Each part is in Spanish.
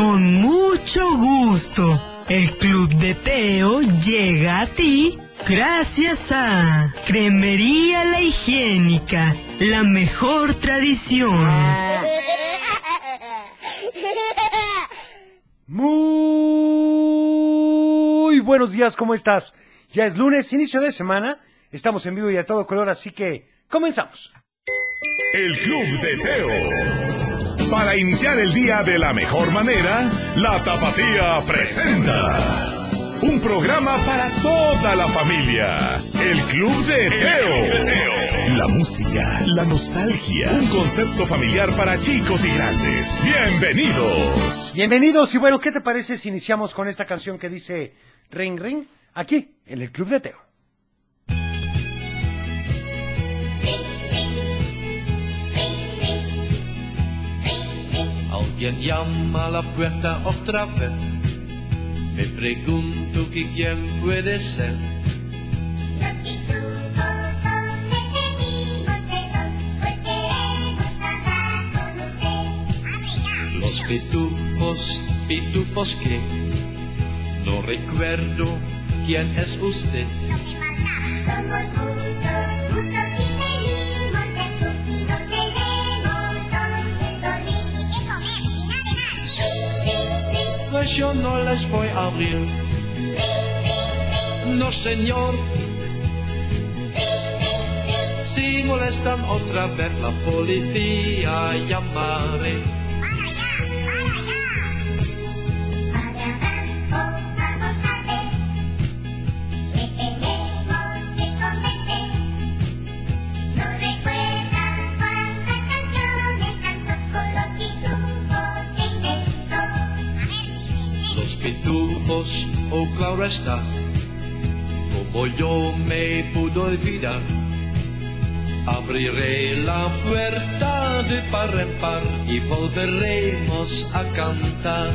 Con mucho gusto. El Club de Teo llega a ti gracias a Cremería La Higiénica, la mejor tradición. Muy buenos días, ¿cómo estás? Ya es lunes, inicio de semana. Estamos en vivo y a todo color, así que comenzamos. El Club de Teo. Para iniciar el día de la mejor manera, la Tapatía presenta. Un programa para toda la familia. El Club de Teo. La música, la nostalgia. Un concepto familiar para chicos y grandes. Bienvenidos. Bienvenidos y bueno, ¿qué te parece si iniciamos con esta canción que dice Ring Ring? Aquí, en el Club de Teo. Alguien llama a la puerta otra vez. Me pregunto que quién puede ser. Los pitufos, pitufos que no recuerdo quién es usted. Somos yo no les voy a abrir. No, señor. Si molestan otra vez la policía, llamaré. Los pitufos, oh claro está, como yo me pudo olvidar. Abriré la puerta de par en par y volveremos a cantar.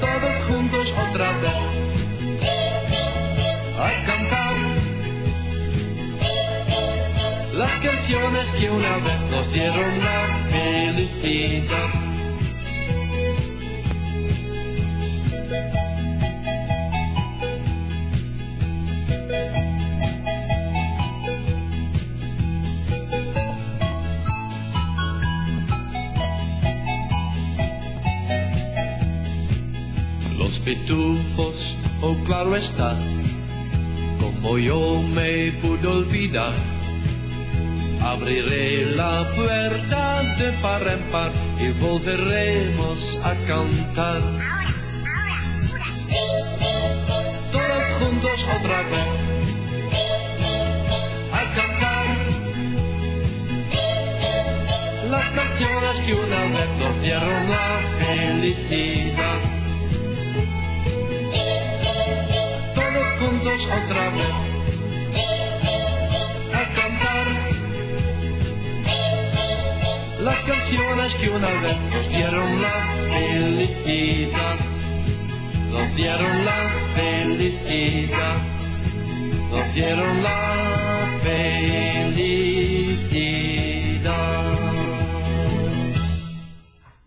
Todos juntos otra vez a cantar las canciones que una vez nos dieron la felicidad. Pitufos, oh claro está, como yo me pude olvidar. Abriré la puerta de par en par y volveremos a cantar. Todos juntos otra vez a cantar las canciones que una vez nos dieron la felicidad. Juntos otra vez a cantar las canciones que una vez nos dieron la felicidad. Nos dieron la felicidad. Nos dieron la felicidad.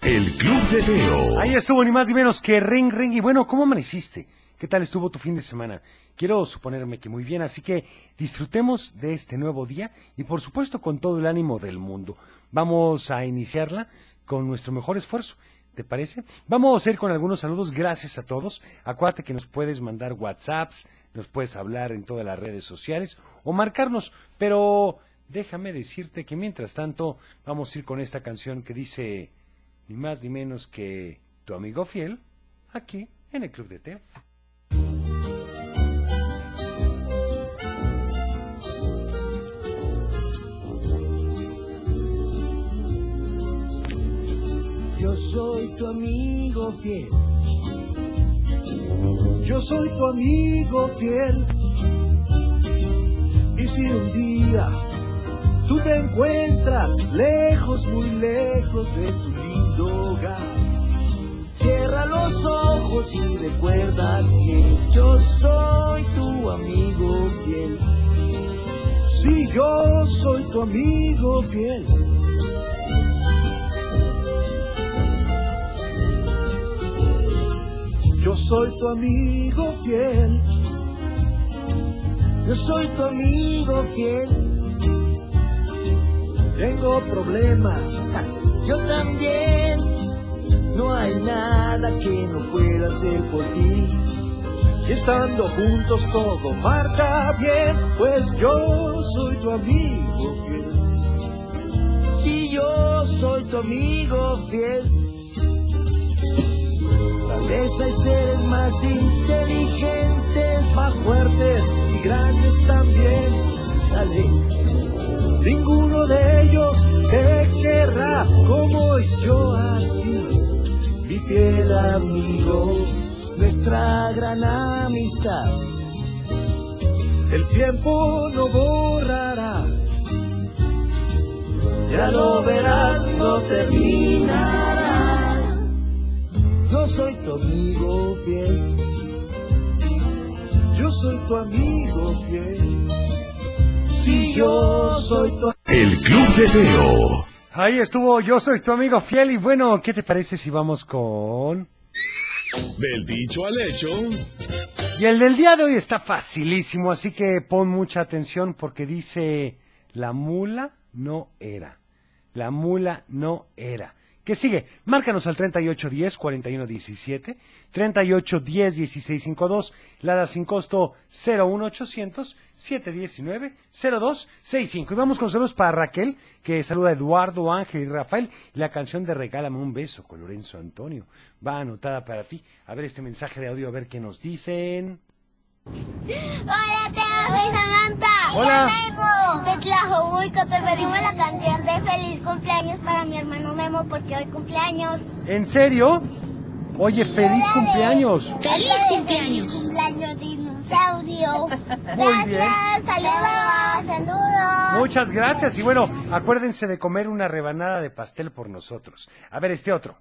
El Club de Teo. Ahí estuvo ni más ni menos que Ring Ring. Y bueno, ¿cómo amaneciste? ¿Qué tal estuvo tu fin de semana? Quiero suponerme que muy bien, así que disfrutemos de este nuevo día y por supuesto con todo el ánimo del mundo. Vamos a iniciarla con nuestro mejor esfuerzo. ¿Te parece? Vamos a ir con algunos saludos. Gracias a todos. Acuérdate que nos puedes mandar WhatsApps, nos puedes hablar en todas las redes sociales o marcarnos. Pero déjame decirte que mientras tanto vamos a ir con esta canción que dice ni más ni menos que tu amigo fiel aquí en el Club de Teo. Soy tu amigo fiel. Yo soy tu amigo fiel. Y si un día tú te encuentras lejos, muy lejos de tu lindo hogar, cierra los ojos y recuerda que yo soy tu amigo fiel. Si yo soy tu amigo fiel. Soy tu amigo fiel. Yo soy tu amigo fiel. Tengo problemas. Yo también. No hay nada que no pueda hacer por ti. Y estando juntos todo marcha bien, pues yo soy tu amigo fiel. Si yo soy tu amigo fiel. Vez hay seres más inteligentes, más fuertes y grandes también. Dale. Ninguno de ellos te querrá como yo a ti, mi fiel amigo, nuestra gran amistad. El tiempo no borrará, ya lo verás, no terminará. Yo soy tu amigo fiel, yo soy tu amigo fiel. Si yo soy tu El Club de Teo. Ahí estuvo, yo soy tu amigo fiel y bueno, ¿qué te parece si vamos con... Del dicho al hecho. Y el del día de hoy está facilísimo, así que pon mucha atención porque dice, la mula no era. La mula no era. ¿Qué sigue? Márcanos al 3810-4117, 3810-1652, Lada sin costo 01800-719-0265. Y vamos con saludos para Raquel, que saluda a Eduardo, Ángel y Rafael, la canción de Regálame un beso con Lorenzo Antonio. Va anotada para ti. A ver este mensaje de audio, a ver qué nos dicen. Hola, Teo, soy Samantha. Hola. Memo. De Tlajomulco te pedimos la canción de feliz cumpleaños para mi hermano Memo porque hoy cumpleaños. ¿En serio? Oye, feliz cumpleaños. ¡Feliz cumpleaños! cumpleaños, dinosaurio. Muy bien. Gracias, saludos, saludos. Muchas gracias y bueno, acuérdense de comer una rebanada de pastel por nosotros. A ver este otro.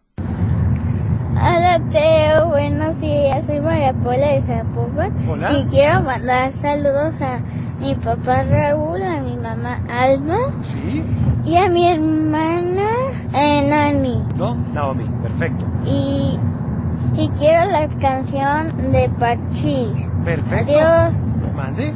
Hola Teo, buenos días, soy María Paula de Zapopan Hola. y quiero mandar saludos a mi papá Raúl, a mi mamá Alma ¿Sí? y a mi hermana eh, Nani ¿No? Naomi, perfecto. y, y quiero la canción de Parchís. Perfecto. Adiós. Mande.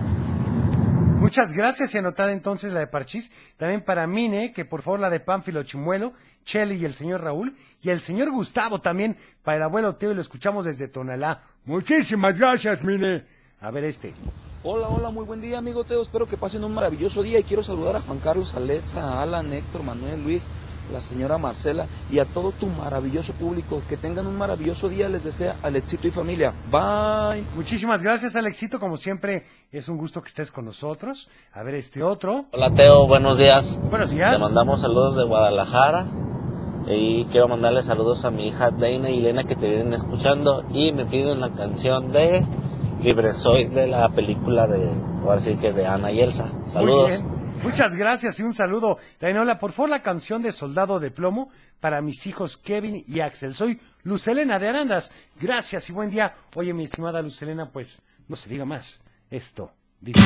Muchas gracias y anotada entonces la de Parchís. También para Mine, que por favor la de Pánfilo Chimuelo, Cheli y el señor Raúl. Y el señor Gustavo también para el abuelo Teo y lo escuchamos desde Tonalá. Muchísimas gracias, Mine. A ver este. Hola, hola, muy buen día, amigo Teo. Espero que pasen un maravilloso día y quiero saludar a Juan Carlos Alexa, Alan, Héctor, Manuel, Luis, la señora Marcela y a todo tu maravilloso público. Que tengan un maravilloso día, les desea Alexito y familia. Bye. Muchísimas gracias, Alexito. Como siempre, es un gusto que estés con nosotros. A ver este otro. Hola Teo, buenos días. Buenos Te días. mandamos saludos de Guadalajara y quiero mandarle saludos a mi hija Deina y Elena que te vienen escuchando y me piden la canción de Libre Soy de la película de, ahora sí que de Ana y Elsa. Muy Saludos. bien. Muchas gracias y un saludo. Dainola, por favor, la canción de Soldado de Plomo para mis hijos Kevin y Axel. Soy Lucelena de Arandas. Gracias y buen día. Oye, mi estimada Lucelena, pues no se diga más. Esto. dice.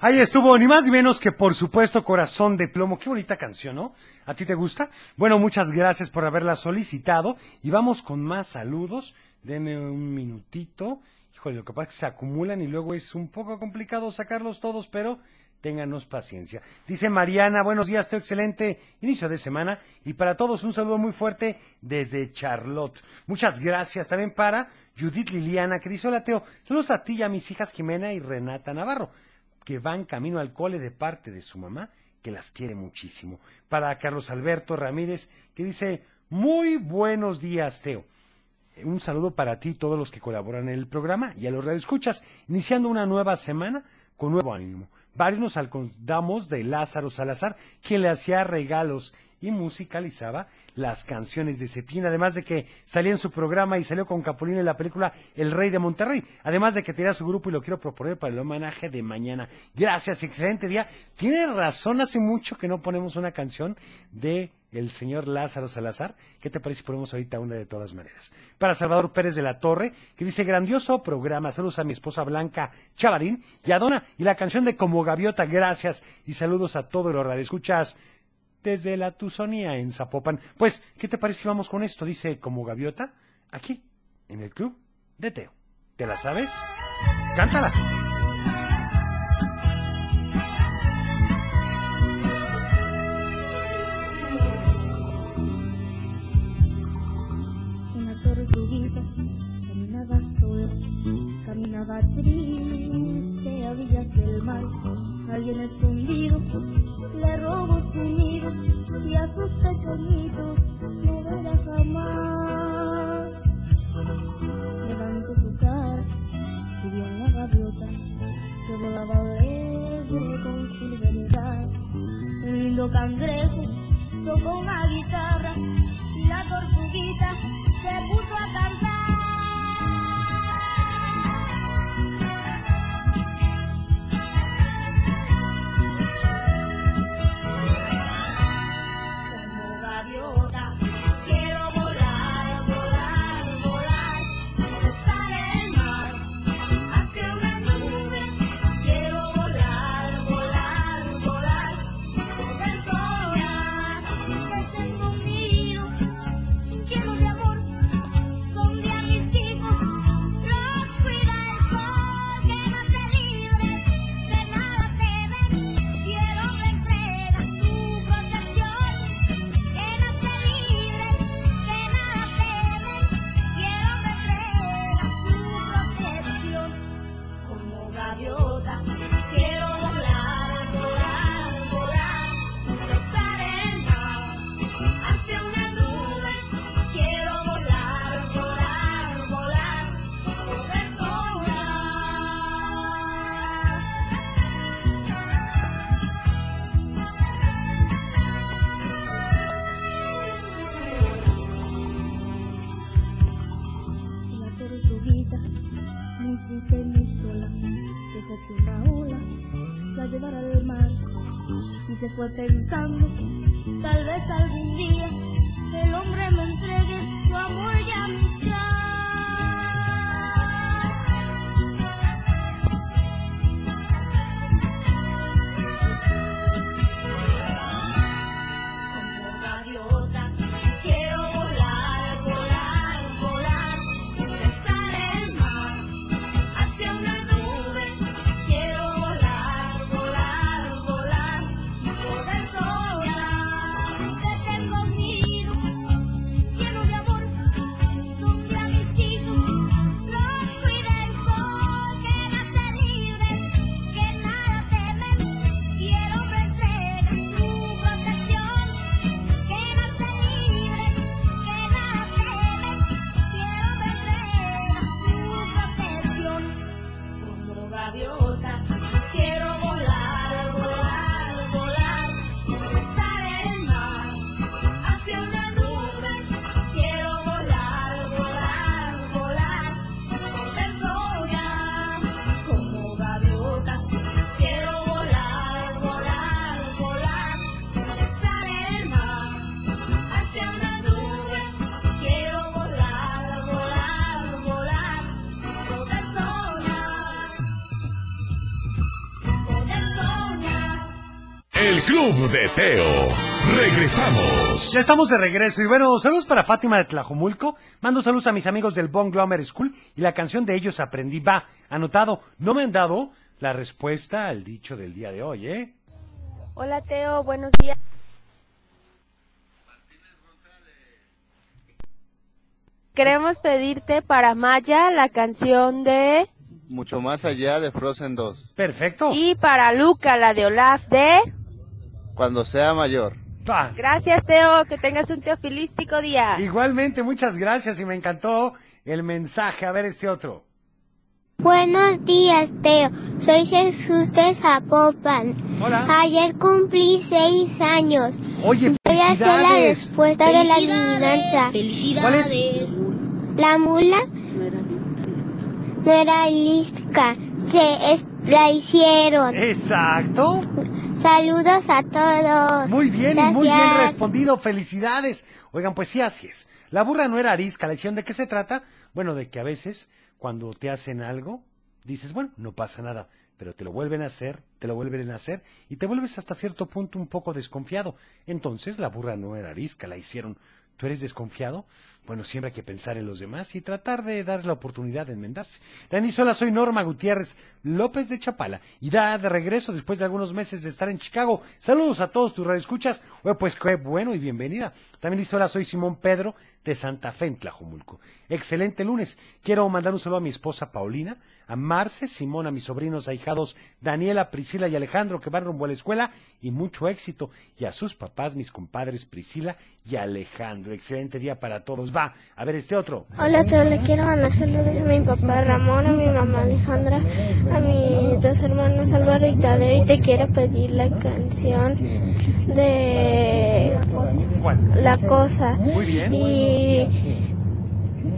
Ahí estuvo, ni más ni menos que por supuesto Corazón de Plomo. Qué bonita canción, ¿no? ¿A ti te gusta? Bueno, muchas gracias por haberla solicitado. Y vamos con más saludos. Deme un minutito. Híjole, lo que pasa es que se acumulan y luego es un poco complicado sacarlos todos, pero ténganos paciencia. Dice Mariana, buenos días, Teo, excelente inicio de semana. Y para todos un saludo muy fuerte desde Charlotte. Muchas gracias también para Judith Liliana, que dice, hola Teo, saludos a ti y a mis hijas Jimena y Renata Navarro que van camino al cole de parte de su mamá, que las quiere muchísimo. Para Carlos Alberto Ramírez, que dice, muy buenos días, Teo. Un saludo para ti y todos los que colaboran en el programa y a los radioescuchas, iniciando una nueva semana con nuevo ánimo. Varios nos acordamos de Lázaro Salazar, quien le hacía regalos y musicalizaba las canciones de Cepín, además de que salía en su programa y salió con Capulín en la película El Rey de Monterrey, además de que tenía su grupo y lo quiero proponer para el homenaje de mañana. Gracias, excelente día. Tiene razón, hace mucho que no ponemos una canción de el señor Lázaro Salazar. ¿Qué te parece si ponemos ahorita una de todas maneras? Para Salvador Pérez de la Torre, que dice grandioso programa. Saludos a mi esposa Blanca Chavarín y a Donna y la canción de Como Gaviota. Gracias y saludos a todos los radioescuchas desde la Tuzonía en Zapopan. Pues, ¿qué te parece si vamos con esto? Dice Como Gaviota, aquí, en el club de Teo. ¿Te la sabes? Cántala. Una tortuguita caminaba sola, caminaba triste a orillas del mar. Alguien escondido le robó su nido y a sus pequeñitos no verá jamás. Levantó su cara vio una gaviota que volaba alegre con su libertad. Un lindo cangrejo tocó una guitarra y la tortuguita se De Teo. Regresamos. Ya estamos de regreso y bueno, saludos para Fátima de Tlajomulco. Mando saludos a mis amigos del Bon Glomer School y la canción de ellos aprendí. Va, anotado. No me han dado la respuesta al dicho del día de hoy, ¿eh? Hola Teo, buenos días. Queremos pedirte para Maya la canción de... Mucho más allá de Frozen 2. Perfecto. Y para Luca la de Olaf de... Cuando sea mayor. Gracias Teo, que tengas un teofilístico día. Igualmente, muchas gracias y me encantó el mensaje. A ver este otro. Buenos días, Teo. Soy Jesús de Zapopan. Hola. Ayer cumplí seis años. Oye, Voy a hacer la felicidades. respuesta de la adivinanza. Felicidades. La mula no era lisca. Se es- la hicieron. Exacto. Saludos a todos. Muy bien y muy bien Gracias. respondido. Felicidades. Oigan, pues sí, así es. La burra no era arisca. La hicieron de qué se trata? Bueno, de que a veces cuando te hacen algo, dices, bueno, no pasa nada, pero te lo vuelven a hacer, te lo vuelven a hacer y te vuelves hasta cierto punto un poco desconfiado. Entonces la burra no era arisca, la hicieron. ¿Tú eres desconfiado? Bueno, siempre hay que pensar en los demás y tratar de darles la oportunidad de enmendarse. Dani Sola, soy Norma Gutiérrez López de Chapala y da de regreso después de algunos meses de estar en Chicago. Saludos a todos tus radioescuchas. Oye, pues qué bueno y bienvenida. También dice hola, soy Simón Pedro de Santa Fe en Tlajomulco. Excelente lunes. Quiero mandar un saludo a mi esposa Paulina, a Marce, Simón, a mis sobrinos ahijados Daniela, Priscila y Alejandro que van rumbo a la escuela y mucho éxito. Y a sus papás, mis compadres Priscila y Alejandro. Excelente día para todos. Va, a ver este otro. Hola, Teo, le quiero mandar saludos a mi papá Ramón, a mi mamá Alejandra, a mis dos hermanos Álvaro y Tadeo y te quiero pedir la canción de La Cosa. Muy bien. Y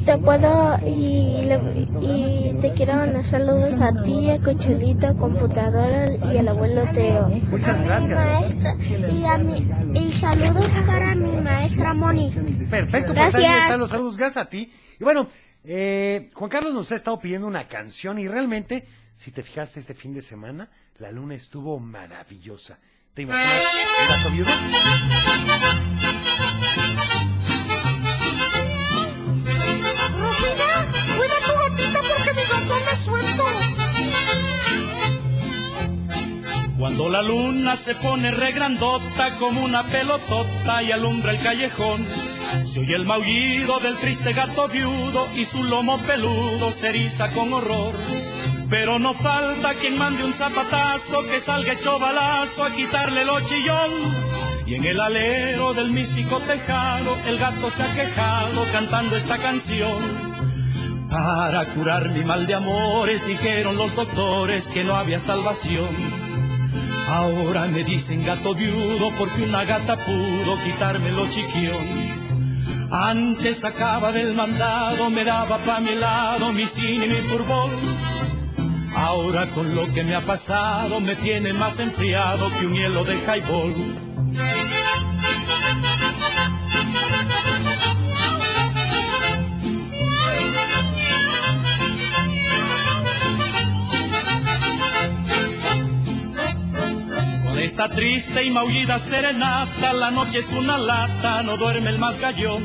te puedo y, le- y te quiero mandar saludos a ti, a Cocholito, Computadora y al abuelo Teo. Muchas gracias. Maestra, y, a mi, y saludos para mi maestra Moni. Perfecto, pues ahí Gracias. están los saludos, gracias a ti. Y bueno, eh, Juan Carlos nos ha estado pidiendo una canción y realmente, si te fijaste este fin de semana, la luna estuvo maravillosa. ¿Te imaginas Cuando la luna se pone regrandota como una pelotota y alumbra el callejón, se oye el maullido del triste gato viudo y su lomo peludo se eriza con horror. Pero no falta quien mande un zapatazo que salga hecho balazo a quitarle el chillón. Y en el alero del místico tejado el gato se ha quejado cantando esta canción. Para curar mi mal de amores dijeron los doctores que no había salvación. Ahora me dicen gato viudo porque una gata pudo quitarme lo chiquión. Antes sacaba del mandado, me daba pa' mi lado mi cine y mi fútbol. Ahora con lo que me ha pasado me tiene más enfriado que un hielo de highball. Esta triste y maullida serenata, la noche es una lata, no duerme el más gallón.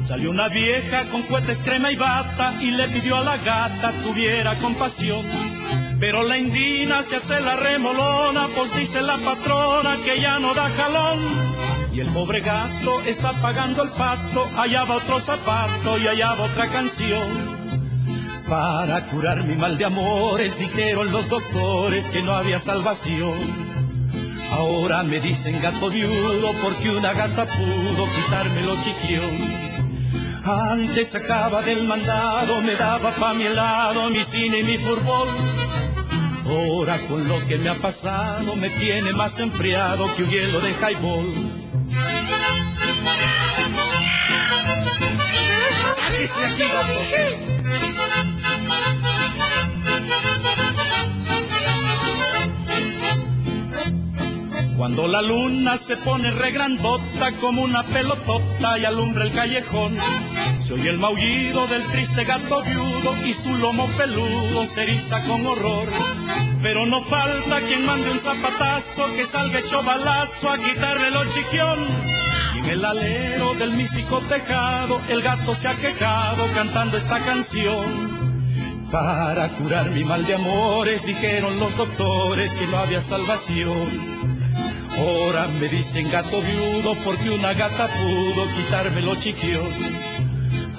Salió una vieja con cohetes, crema y bata y le pidió a la gata tuviera compasión. Pero la indina se hace la remolona, pues dice la patrona que ya no da jalón. Y el pobre gato está pagando el pato, allá va otro zapato y allá va otra canción. Para curar mi mal de amores dijeron los doctores que no había salvación. Ahora me dicen gato viudo porque una gata pudo quitarme lo chiquión. Antes sacaba del mandado, me daba pa' mi helado, mi cine y mi fútbol. Ahora con lo que me ha pasado me tiene más enfriado que un hielo de highball. ¡Sáquese aquí! Cuando la luna se pone regrandota como una pelotota y alumbra el callejón, se oye el maullido del triste gato viudo y su lomo peludo se eriza con horror. Pero no falta quien mande un zapatazo que salga hecho balazo a quitarme lo chiquión. Y en el alero del místico tejado, el gato se ha quejado cantando esta canción. Para curar mi mal de amores, dijeron los doctores que no había salvación. Ahora me dicen gato viudo porque una gata pudo quitarme lo chiquión.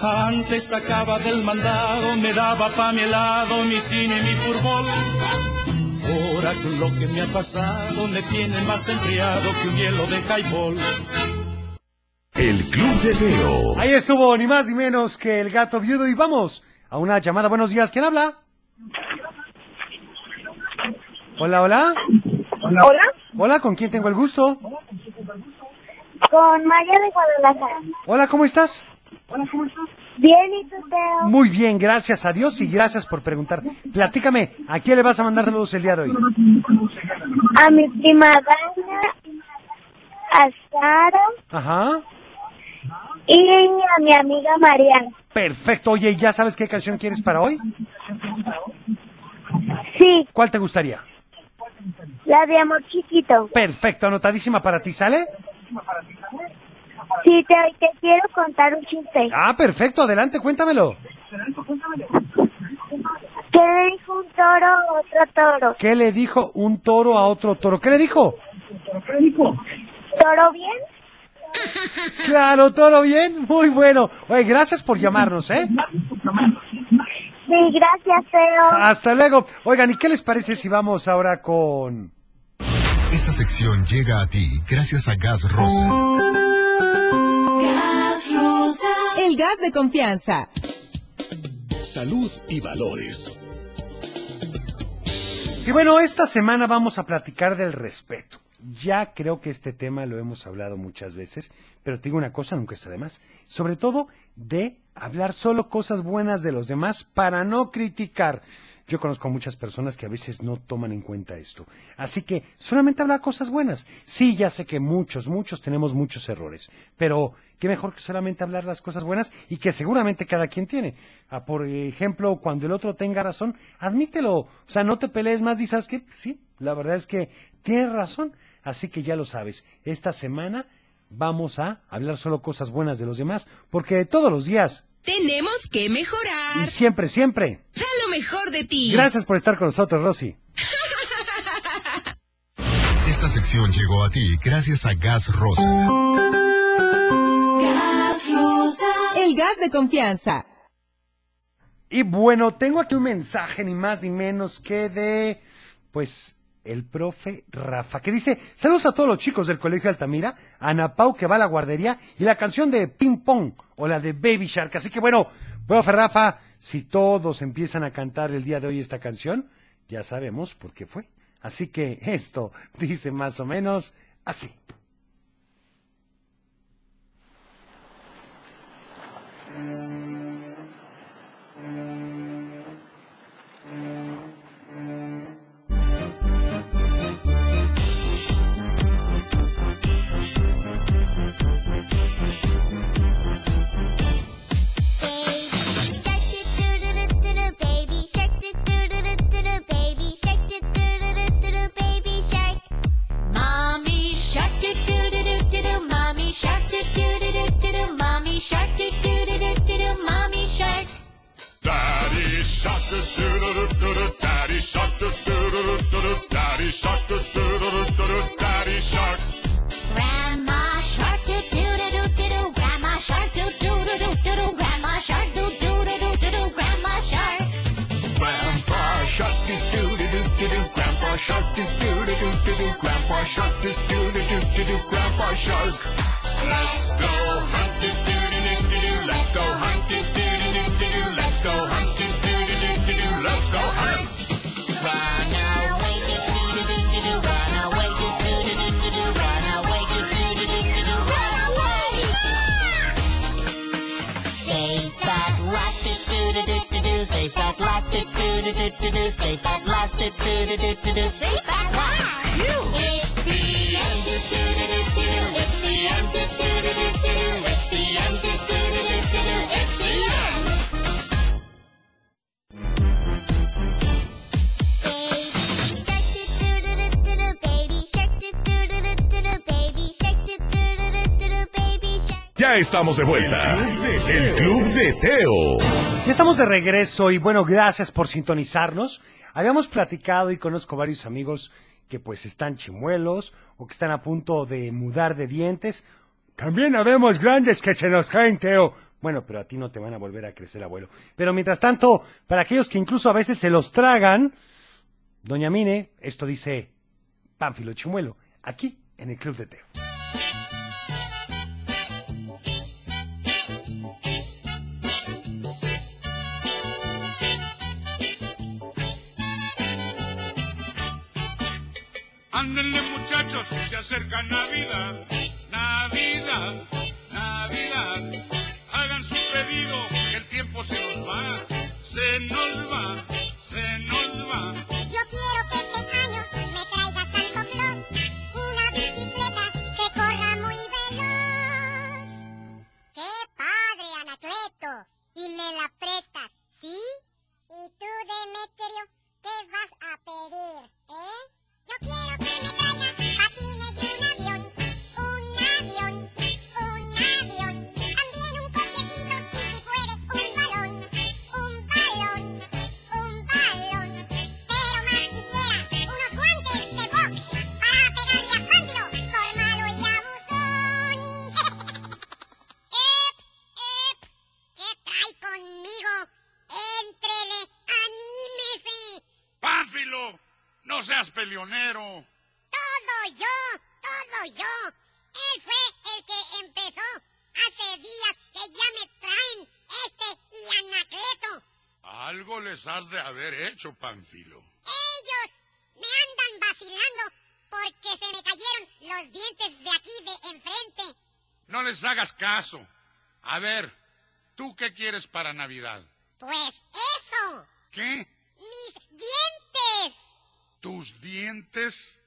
Antes sacaba del mandado, me daba pa' mi helado, mi cine y mi fútbol. Ahora con lo que me ha pasado, me tiene más enfriado que un hielo de highball. El Club de Teo. Ahí estuvo, ni más ni menos que el gato viudo. Y vamos a una llamada. Buenos días, ¿quién habla? Hola, hola. Hola. Hola, ¿con quién tengo el gusto? Con Maya de Guadalajara. Hola, ¿cómo estás? Bien, ¿y tú, Teo? Muy bien, gracias a Dios y gracias por preguntar. Platícame, ¿a quién le vas a mandar saludos el día de hoy? A mi prima Dana, a Sara Ajá. y a mi amiga Mariana. Perfecto. Oye, ¿ya sabes qué canción quieres para hoy? Sí. ¿Cuál te gustaría? La de Amor Chiquito. Perfecto, anotadísima para ti, ¿sale? Sí, Teo, y te quiero contar un chiste. Ah, perfecto, adelante, cuéntamelo. ¿Qué le dijo un toro a otro toro? ¿Qué le dijo un toro a otro toro? ¿Qué le dijo? ¿Toro bien? Claro, toro bien, muy bueno. Oye, gracias por llamarnos, ¿eh? Sí, gracias, Teo. Hasta luego. Oigan, ¿y qué les parece si vamos ahora con... Esta sección llega a ti gracias a Gas Rosa. El gas de confianza. Salud y valores. Y bueno, esta semana vamos a platicar del respeto. Ya creo que este tema lo hemos hablado muchas veces, pero te digo una cosa, nunca está de más. Sobre todo de hablar solo cosas buenas de los demás para no criticar. Yo conozco a muchas personas que a veces no toman en cuenta esto. Así que solamente habla cosas buenas. Sí, ya sé que muchos, muchos tenemos muchos errores, pero qué mejor que solamente hablar las cosas buenas y que seguramente cada quien tiene. Ah, por ejemplo, cuando el otro tenga razón, admítelo. O sea, no te pelees más y sabes que sí, la verdad es que tienes razón. Así que ya lo sabes, esta semana vamos a hablar solo cosas buenas de los demás, porque todos los días Tenemos que mejorar. y siempre, siempre. Da lo mejor de ti. Gracias por estar con nosotros, Rosy. Esta sección llegó a ti gracias a Gas Rosa. El gas de confianza. Y bueno, tengo aquí un mensaje ni más ni menos que de, pues, el profe Rafa, que dice, saludos a todos los chicos del Colegio Altamira, a Ana que va a la guardería, y la canción de Ping Pong, o la de Baby Shark. Así que bueno, profe Rafa, si todos empiezan a cantar el día de hoy esta canción, ya sabemos por qué fue. Así que esto dice más o menos así. Shark, do do do do do do. Mommy shark. Daddy shark do do do do do. Daddy shark do do do do do. Daddy shark do do do do do. Daddy shark. Grandma shark, do do do do do do. Grandma shark, do do do do do do. Grandma shark, do do do do do do. Grandma shark. Grandpa shark do do do do do do. Grandpa shark do do do do do do. Grandpa shark do do do do do. Grandpa shark. Let's go hunt go hunt do do do do do. Let's go hunt do do do do do. Let's go hunt. Run away, do do do do do. Run away, do do do do do. Run away, do do do do do. Run away. Safe at last, do do do do do. Safe at last, do do do do do. Safe at last, do do do do do. Safe at last. Ya estamos de vuelta. El Club de Teo. Ya estamos de regreso y bueno, gracias por sintonizarnos. Habíamos platicado y conozco varios amigos que pues están chimuelos o que están a punto de mudar de dientes. También habemos grandes que se nos caen, Teo. Bueno, pero a ti no te van a volver a crecer, abuelo. Pero mientras tanto, para aquellos que incluso a veces se los tragan, doña Mine, esto dice Pánfilo Chimuelo, aquí en el Club de Teo. Ándenle muchachos, se acerca Navidad, Navidad, Navidad. Hagan su pedido, que el tiempo se nos va, se nos va, se nos va. Yo quiero que este año me traiga Santo Claus una bicicleta que corra muy veloz. ¡Qué padre, Anacleto! Y me la prestas, ¿sí? ¿Y tú, Demetrio, qué vas a pedir, eh? Yo quiero que me traiga seas peleonero! Todo yo, todo yo. Él fue el que empezó. Hace días que ya me traen este y Anacleto. Algo les has de haber hecho, Pánfilo. Ellos me andan vacilando porque se me cayeron los dientes de aquí de enfrente. No les hagas caso. A ver, ¿tú qué quieres para Navidad? Pues eso, ¿Qué? mis dientes. ¿Tus dientes?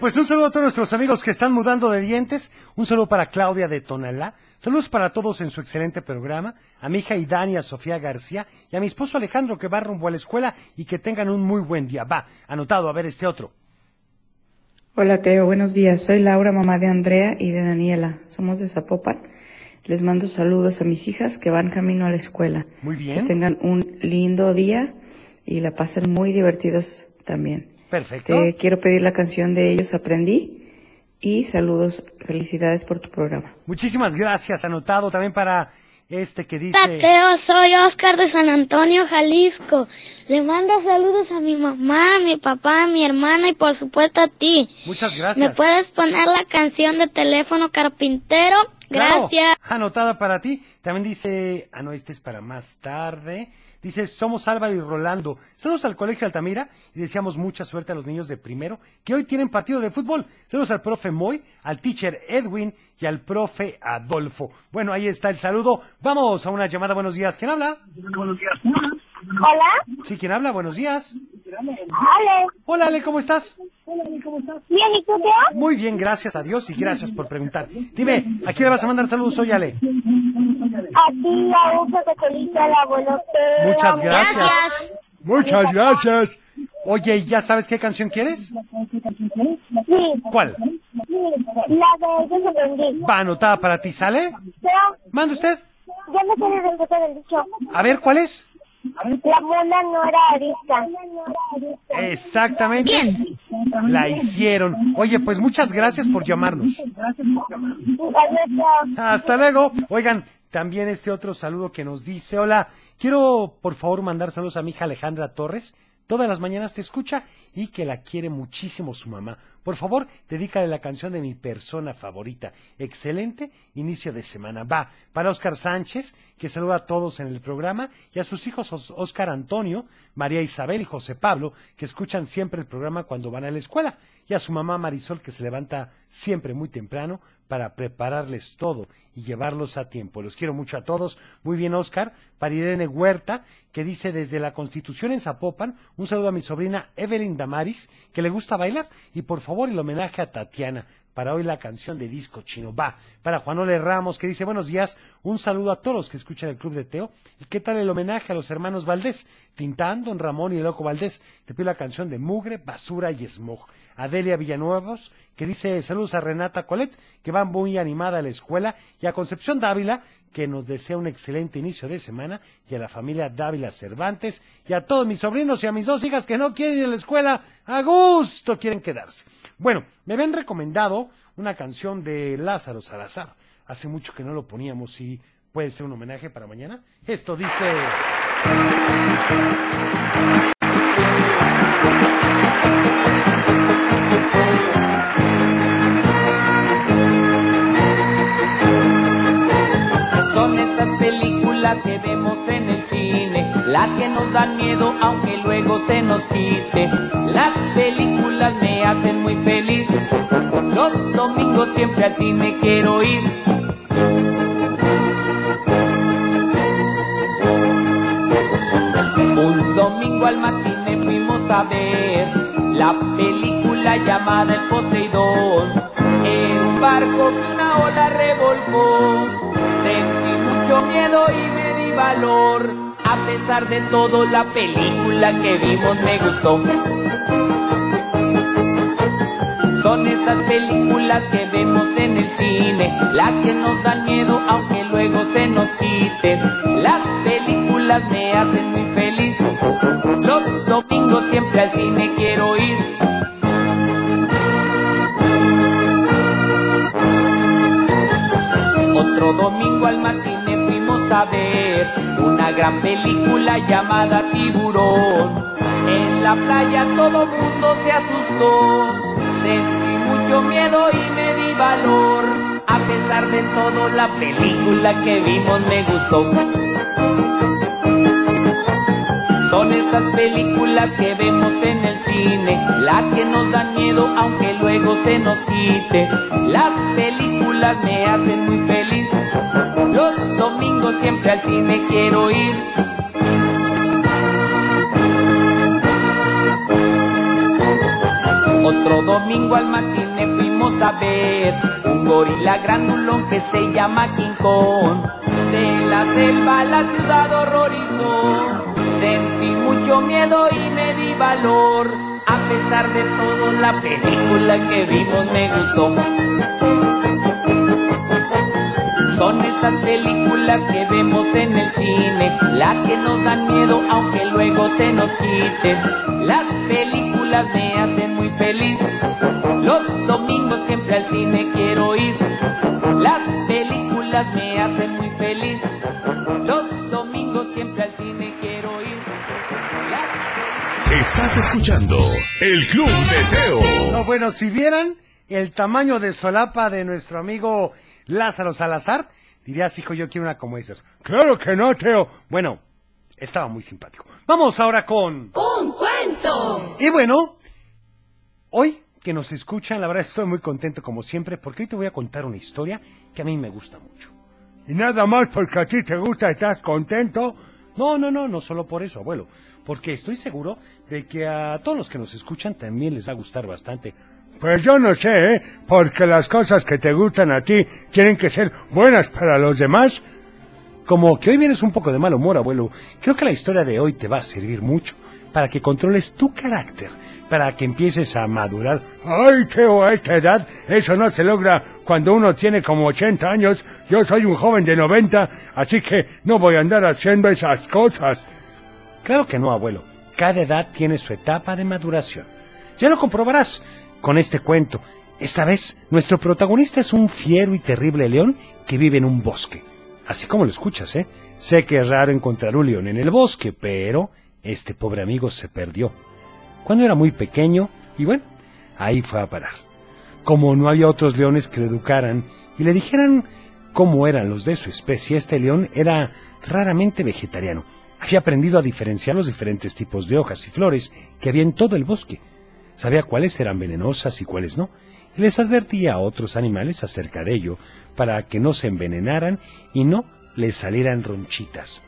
Pues un saludo a todos nuestros amigos que están mudando de dientes. Un saludo para Claudia de Tonalá. Saludos para todos en su excelente programa. A mi hija Idania Sofía García y a mi esposo Alejandro que va rumbo a la escuela y que tengan un muy buen día. Va, anotado, a ver este otro. Hola Teo, buenos días. Soy Laura, mamá de Andrea y de Daniela. Somos de Zapopan. Les mando saludos a mis hijas que van camino a la escuela. Muy Que bien. tengan un lindo día y la pasen muy divertidos también. Perfecto. Te quiero pedir la canción de Ellos Aprendí y saludos, felicidades por tu programa. Muchísimas gracias, anotado también para este que dice... Teo, soy Oscar de San Antonio, Jalisco. Le mando saludos a mi mamá, a mi papá, a mi hermana y por supuesto a ti. Muchas ¿Me gracias. puedes poner la canción de teléfono carpintero? Claro, Gracias. Anotada para ti. También dice, ah, no, este es para más tarde. Dice, somos Álvaro y Rolando. Saludos al Colegio Altamira y deseamos mucha suerte a los niños de primero que hoy tienen partido de fútbol. Saludos al profe Moy, al teacher Edwin y al profe Adolfo. Bueno, ahí está el saludo. Vamos a una llamada. Buenos días. ¿Quién habla? Buenos días. Hola. Sí, ¿quién habla? Buenos días. Ale. Hola, Ale, ¿cómo estás? Bien, ¿y tú, Teo? Muy bien, gracias a Dios y gracias por preguntar. Dime, ¿a quién le vas a mandar saludos hoy, Ale? A ti, a al abuelo Teo. Muchas gracias. Muchas gracias. Oye, ¿ya sabes qué canción quieres? Sí. ¿Cuál? La de Yo sorprendí. Va anotada para ti, ¿sale? Teo, Mande usted. ya me sale del reto del dicho. A ver, ¿cuál es? La mona no era arisca. Exactamente. La hicieron. Oye, pues muchas gracias por llamarnos. Adiós, Teo. Hasta luego. Oigan, también este otro saludo que nos dice, hola, quiero por favor mandar saludos a mi hija Alejandra Torres. Todas las mañanas te escucha y que la quiere muchísimo su mamá. Por favor, dedícale la canción de mi persona favorita. Excelente inicio de semana. Va para Oscar Sánchez, que saluda a todos en el programa, y a sus hijos Os- Oscar Antonio, María Isabel y José Pablo, que escuchan siempre el programa cuando van a la escuela, y a su mamá Marisol, que se levanta siempre muy temprano para prepararles todo y llevarlos a tiempo. Los quiero mucho a todos. Muy bien, Oscar. Para Irene Huerta, que dice desde la Constitución en Zapopan, un saludo a mi sobrina Evelyn Damaris, que le gusta bailar. Y por favor, el homenaje a Tatiana. Para hoy la canción de disco chino. Va. Para Juanole Ramos, que dice buenos días. Un saludo a todos los que escuchan el Club de Teo. ¿Y qué tal el homenaje a los hermanos Valdés? Tintán, Don Ramón y el Loco Valdés. Te pido la canción de Mugre, Basura y Smog. Adelia Villanuevos, que dice saludos a Renata Colet, que va muy animada a la escuela, y a Concepción Dávila, que nos desea un excelente inicio de semana, y a la familia Dávila Cervantes, y a todos mis sobrinos y a mis dos hijas que no quieren ir a la escuela, a gusto quieren quedarse. Bueno, me habían recomendado una canción de Lázaro Salazar. Hace mucho que no lo poníamos y puede ser un homenaje para mañana. Esto dice... que vemos en el cine, las que nos dan miedo aunque luego se nos quite. Las películas me hacen muy feliz, los domingos siempre al cine quiero ir. Un domingo al matiné fuimos a ver la película llamada El Poseidón. En un barco que una ola revolcó, sentí mucho miedo y me valor. A pesar de todo, la película que vimos me gustó. Son estas películas que vemos en el cine, las que nos dan miedo aunque luego se nos quite. Las películas me hacen muy feliz. Los domingos siempre al cine quiero ir. Otro domingo al fuimos a ver una gran película llamada Tiburón. En la playa todo mundo se asustó, sentí mucho miedo y me di valor. A pesar de todo la película que vimos me gustó. Son estas películas que vemos en el cine, las que nos dan miedo aunque luego se nos quite. Las películas me hacen muy feliz. Siempre al cine quiero ir. Otro domingo al matiné fuimos a ver un gorila grandulón que se llama King Kong. De la selva la ciudad horrorizó. Sentí mucho miedo y me di valor. A pesar de todo, la película que vimos me gustó. Son estas películas que vemos en el cine, las que nos dan miedo aunque luego se nos quiten. Las películas me hacen muy feliz. Los domingos siempre al cine quiero ir. Las películas me hacen muy feliz. Los domingos siempre al cine quiero ir. Estás escuchando El Club de Teo. No, bueno, si vieran el tamaño de solapa de nuestro amigo Lázaro Salazar, dirías, hijo, yo quiero una como esas. Claro que no, Teo. Bueno, Estaba muy simpático. Vamos ahora con... ¡Un cuento! Y bueno, hoy que nos escuchan, la verdad estoy muy contento como siempre porque hoy te voy a contar una historia que a mí me gusta mucho. Y nada más porque a ti te gusta, estás contento. No, no, no, no solo por eso, abuelo, porque estoy seguro de que a todos los que nos escuchan también les va a gustar bastante. Pues yo no sé, ¿eh? Porque las cosas que te gustan a ti tienen que ser buenas para los demás. Como que hoy vienes un poco de mal humor, abuelo, creo que la historia de hoy te va a servir mucho para que controles tu carácter, para que empieces a madurar. Ay, Teo, a esta edad eso no se logra cuando uno tiene como 80 años. Yo soy un joven de 90, así que no voy a andar haciendo esas cosas. Claro que no, abuelo. Cada edad tiene su etapa de maduración. Ya lo comprobarás con este cuento. Esta vez, nuestro protagonista es un fiero y terrible león que vive en un bosque. Así como lo escuchas, ¿eh? Sé que es raro encontrar un león en el bosque, pero este pobre amigo se perdió. Cuando era muy pequeño, y bueno, ahí fue a parar. Como no había otros leones que lo educaran y le dijeran cómo eran los de su especie, este león era raramente vegetariano. Había aprendido a diferenciar los diferentes tipos de hojas y flores que había en todo el bosque. Sabía cuáles eran venenosas y cuáles no, y les advertía a otros animales acerca de ello, para que no se envenenaran y no les salieran ronchitas.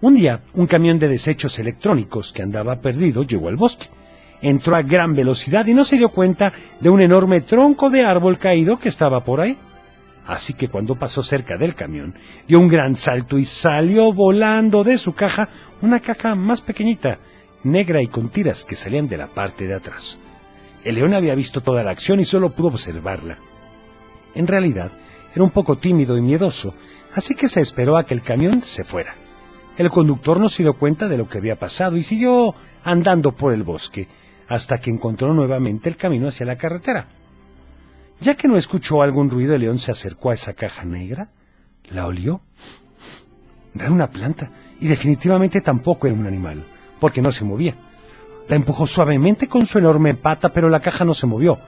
Un día, un camión de desechos electrónicos que andaba perdido llegó al bosque. Entró a gran velocidad y no se dio cuenta de un enorme tronco de árbol caído que estaba por ahí. Así que cuando pasó cerca del camión, dio un gran salto y salió volando de su caja una caja más pequeñita, negra y con tiras que salían de la parte de atrás. El león había visto toda la acción y solo pudo observarla. En realidad, era un poco tímido y miedoso, así que se esperó a que el camión se fuera. El conductor no se dio cuenta de lo que había pasado y siguió andando por el bosque, hasta que encontró nuevamente el camino hacia la carretera. Ya que no escuchó algún ruido, el león se acercó a esa caja negra, la olió. Era una planta, y definitivamente tampoco era un animal, porque no se movía. La empujó suavemente con su enorme pata, pero la caja no se movió.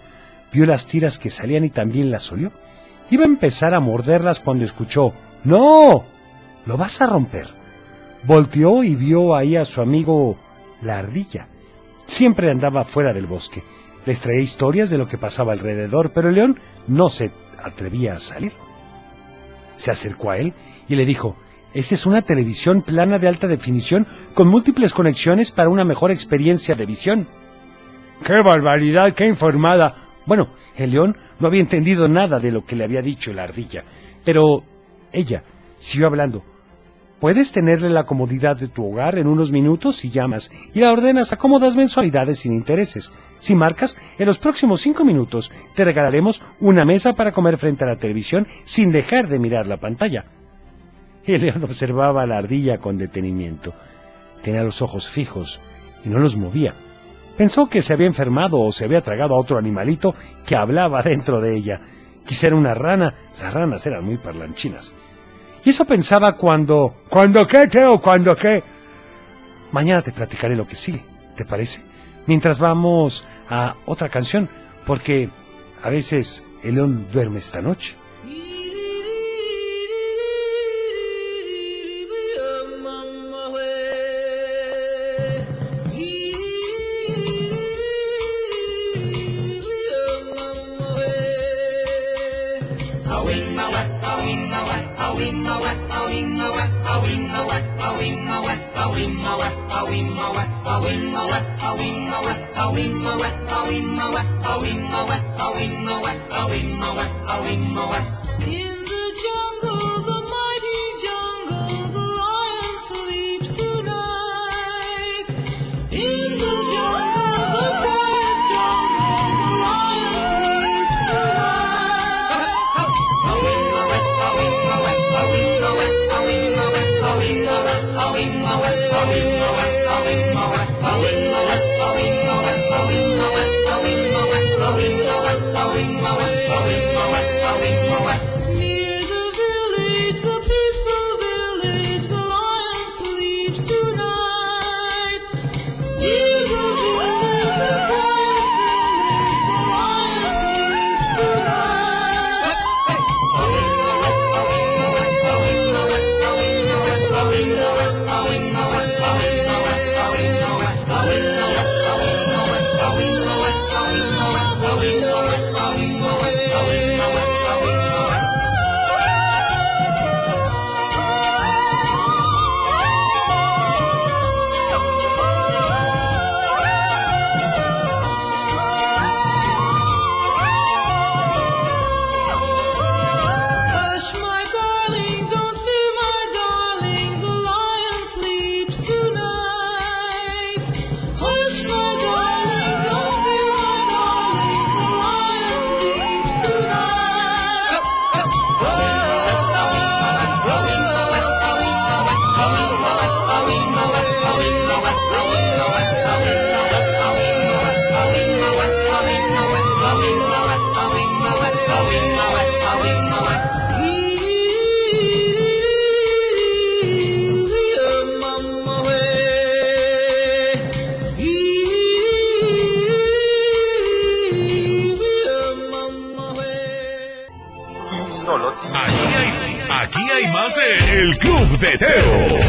Vio las tiras que salían y también las olió. Iba a empezar a morderlas cuando escuchó ¡No! ¡Lo vas a romper! Volteó y vio ahí a su amigo la ardilla. Siempre andaba fuera del bosque. Les traía historias de lo que pasaba alrededor, pero el león no se atrevía a salir. Se acercó a él y le dijo, esa es una televisión plana de alta definición con múltiples conexiones para una mejor experiencia de visión. ¡Qué barbaridad! ¡Qué informada! Bueno, el león no había entendido nada de lo que le había dicho la ardilla, pero ella siguió hablando. Puedes tenerle la comodidad de tu hogar en unos minutos si llamas y la ordenas a cómodas mensualidades sin intereses. Si marcas, en los próximos cinco minutos te regalaremos una mesa para comer frente a la televisión sin dejar de mirar la pantalla. El león observaba a la ardilla con detenimiento. Tenía los ojos fijos y no los movía. Pensó que se había enfermado o se había tragado a otro animalito que hablaba dentro de ella. Quizá era una rana, las ranas eran muy parlanchinas. Y eso pensaba cuando... ¿Cuándo qué, Teo? ¿Cuándo qué? Mañana te platicaré lo que sigue, ¿te parece? Mientras vamos a otra canción, porque a veces el león duerme esta noche. a wing a wet, a Teo.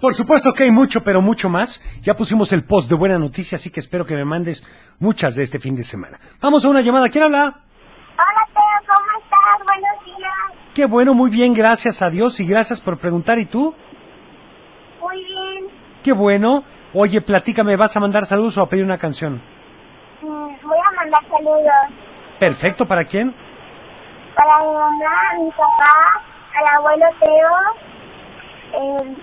Por supuesto que hay mucho, pero mucho más. Ya pusimos el post de buena noticia, así que espero que me mandes muchas de este fin de semana. Vamos a una llamada. ¿Quién habla? Hola, Teo, ¿cómo estás? Buenos días. Qué bueno, muy bien, gracias a Dios y gracias por preguntar. ¿Y tú? Muy bien. Qué bueno. Oye, platícame, ¿vas a mandar saludos o a pedir una canción? Mm, Voy a mandar saludos Perfecto, ¿para quién? para mi mamá, a mi papá, al abuelo Teo, eh,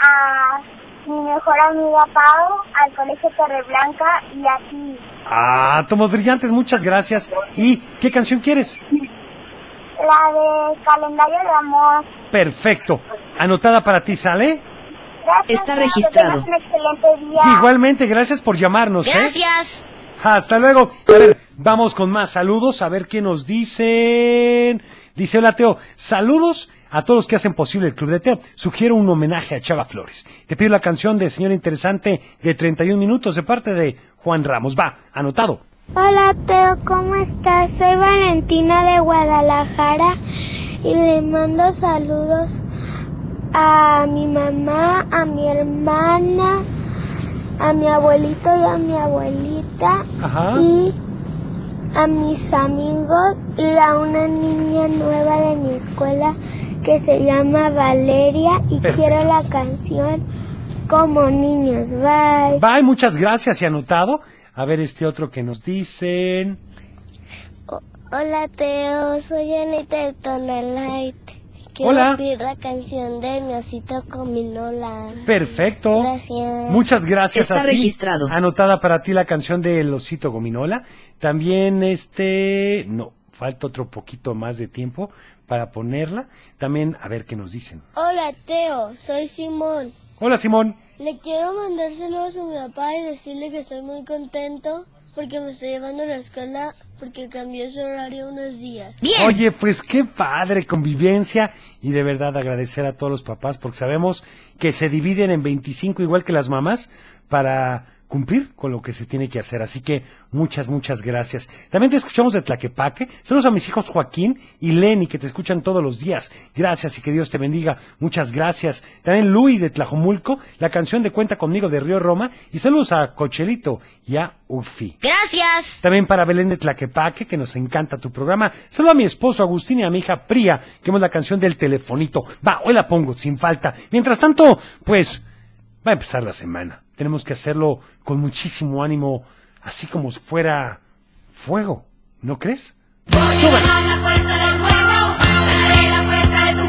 a mi mejor amiga Pau, al colegio Torreblanca y a ti. Ah, tomos brillantes, muchas gracias. ¿Y qué canción quieres? La de calendario de amor. Perfecto. Anotada para ti, ¿sale? Gracias, Está registrado. Que tengas un excelente día. Igualmente, gracias por llamarnos, ¿eh? Gracias. Hasta luego. A ver, vamos con más saludos, a ver qué nos dicen. Dice, hola Teo, saludos a todos los que hacen posible el Club de Teo. Sugiero un homenaje a Chava Flores. Te pido la canción de Señora Interesante de 31 minutos de parte de Juan Ramos. Va, anotado. Hola Teo, ¿cómo estás? Soy Valentina de Guadalajara y le mando saludos a mi mamá, a mi hermana, a mi abuelito y a mi abuelita Ajá. y a mis amigos y a una niña nueva de mi escuela que se llama Valeria y Perfecto. quiero la canción como niños. Bye. Bye, muchas gracias y anotado. A ver este otro que nos dicen. Hola Teo, soy Anita de Tonalite. Quiero Hola. pedir la canción de mi osito Cominola. Perfecto. Gracias. Muchas gracias Está a ti. registrado. Anotada para ti la canción del osito gominola. También este, no, falta otro poquito más de tiempo para ponerla. También a ver qué nos dicen. Hola Teo, soy Simón. Hola Simón. Le quiero mandar saludos a mi papá y decirle que estoy muy contento porque me está llevando a la escuela porque cambió su horario unos días. Oye, pues qué padre convivencia y de verdad agradecer a todos los papás porque sabemos que se dividen en 25 igual que las mamás para cumplir con lo que se tiene que hacer. Así que muchas, muchas gracias. También te escuchamos de Tlaquepaque. Saludos a mis hijos Joaquín y Lenny que te escuchan todos los días. Gracias y que Dios te bendiga. Muchas gracias. También Luis de Tlajomulco, la canción de Cuenta conmigo de Río Roma. Y saludos a Cochelito y a Ufi. Gracias. También para Belén de Tlaquepaque, que nos encanta tu programa. Saludo a mi esposo Agustín y a mi hija Pría, que hemos la canción del telefonito. Va, hoy la pongo, sin falta. Mientras tanto, pues, va a empezar la semana. Tenemos que hacerlo con muchísimo ánimo, así como si fuera fuego. ¿No crees? La fuerza del fuego, la fuerza de tu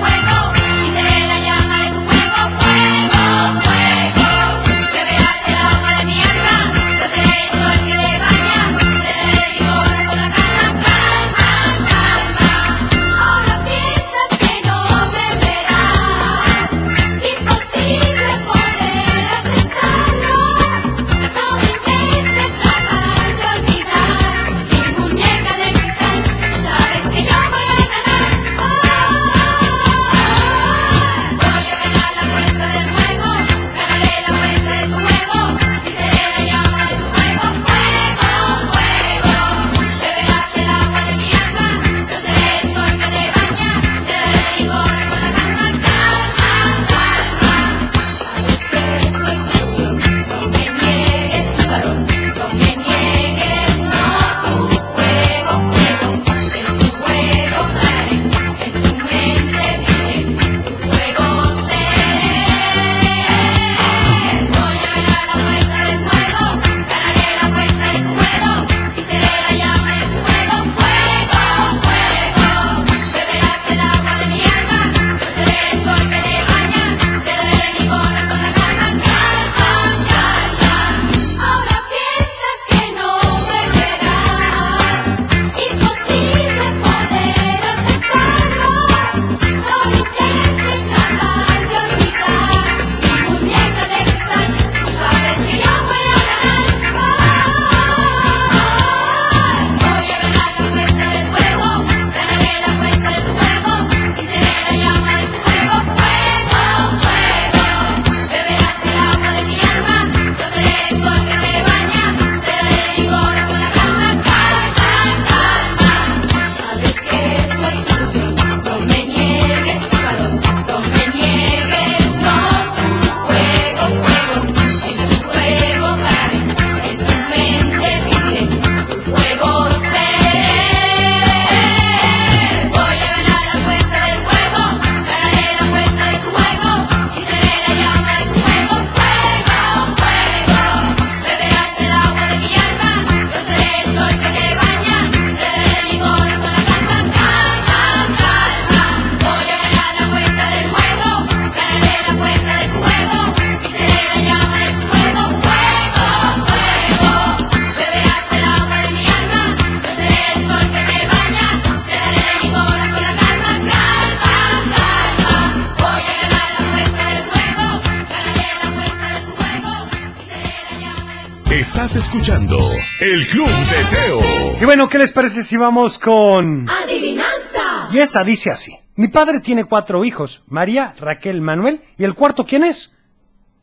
bueno, ¿qué les parece si vamos con... Adivinanza. Y esta dice así. Mi padre tiene cuatro hijos, María, Raquel, Manuel. ¿Y el cuarto quién es?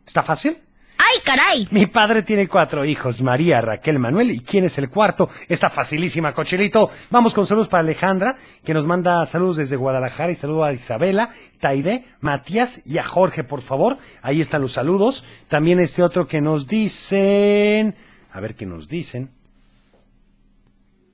¿Está fácil? ¡Ay, caray! Mi padre tiene cuatro hijos, María, Raquel, Manuel. ¿Y quién es el cuarto? Está facilísima, Cochelito. Vamos con saludos para Alejandra, que nos manda saludos desde Guadalajara y saludos a Isabela, Taide, Matías y a Jorge, por favor. Ahí están los saludos. También este otro que nos dicen... A ver qué nos dicen.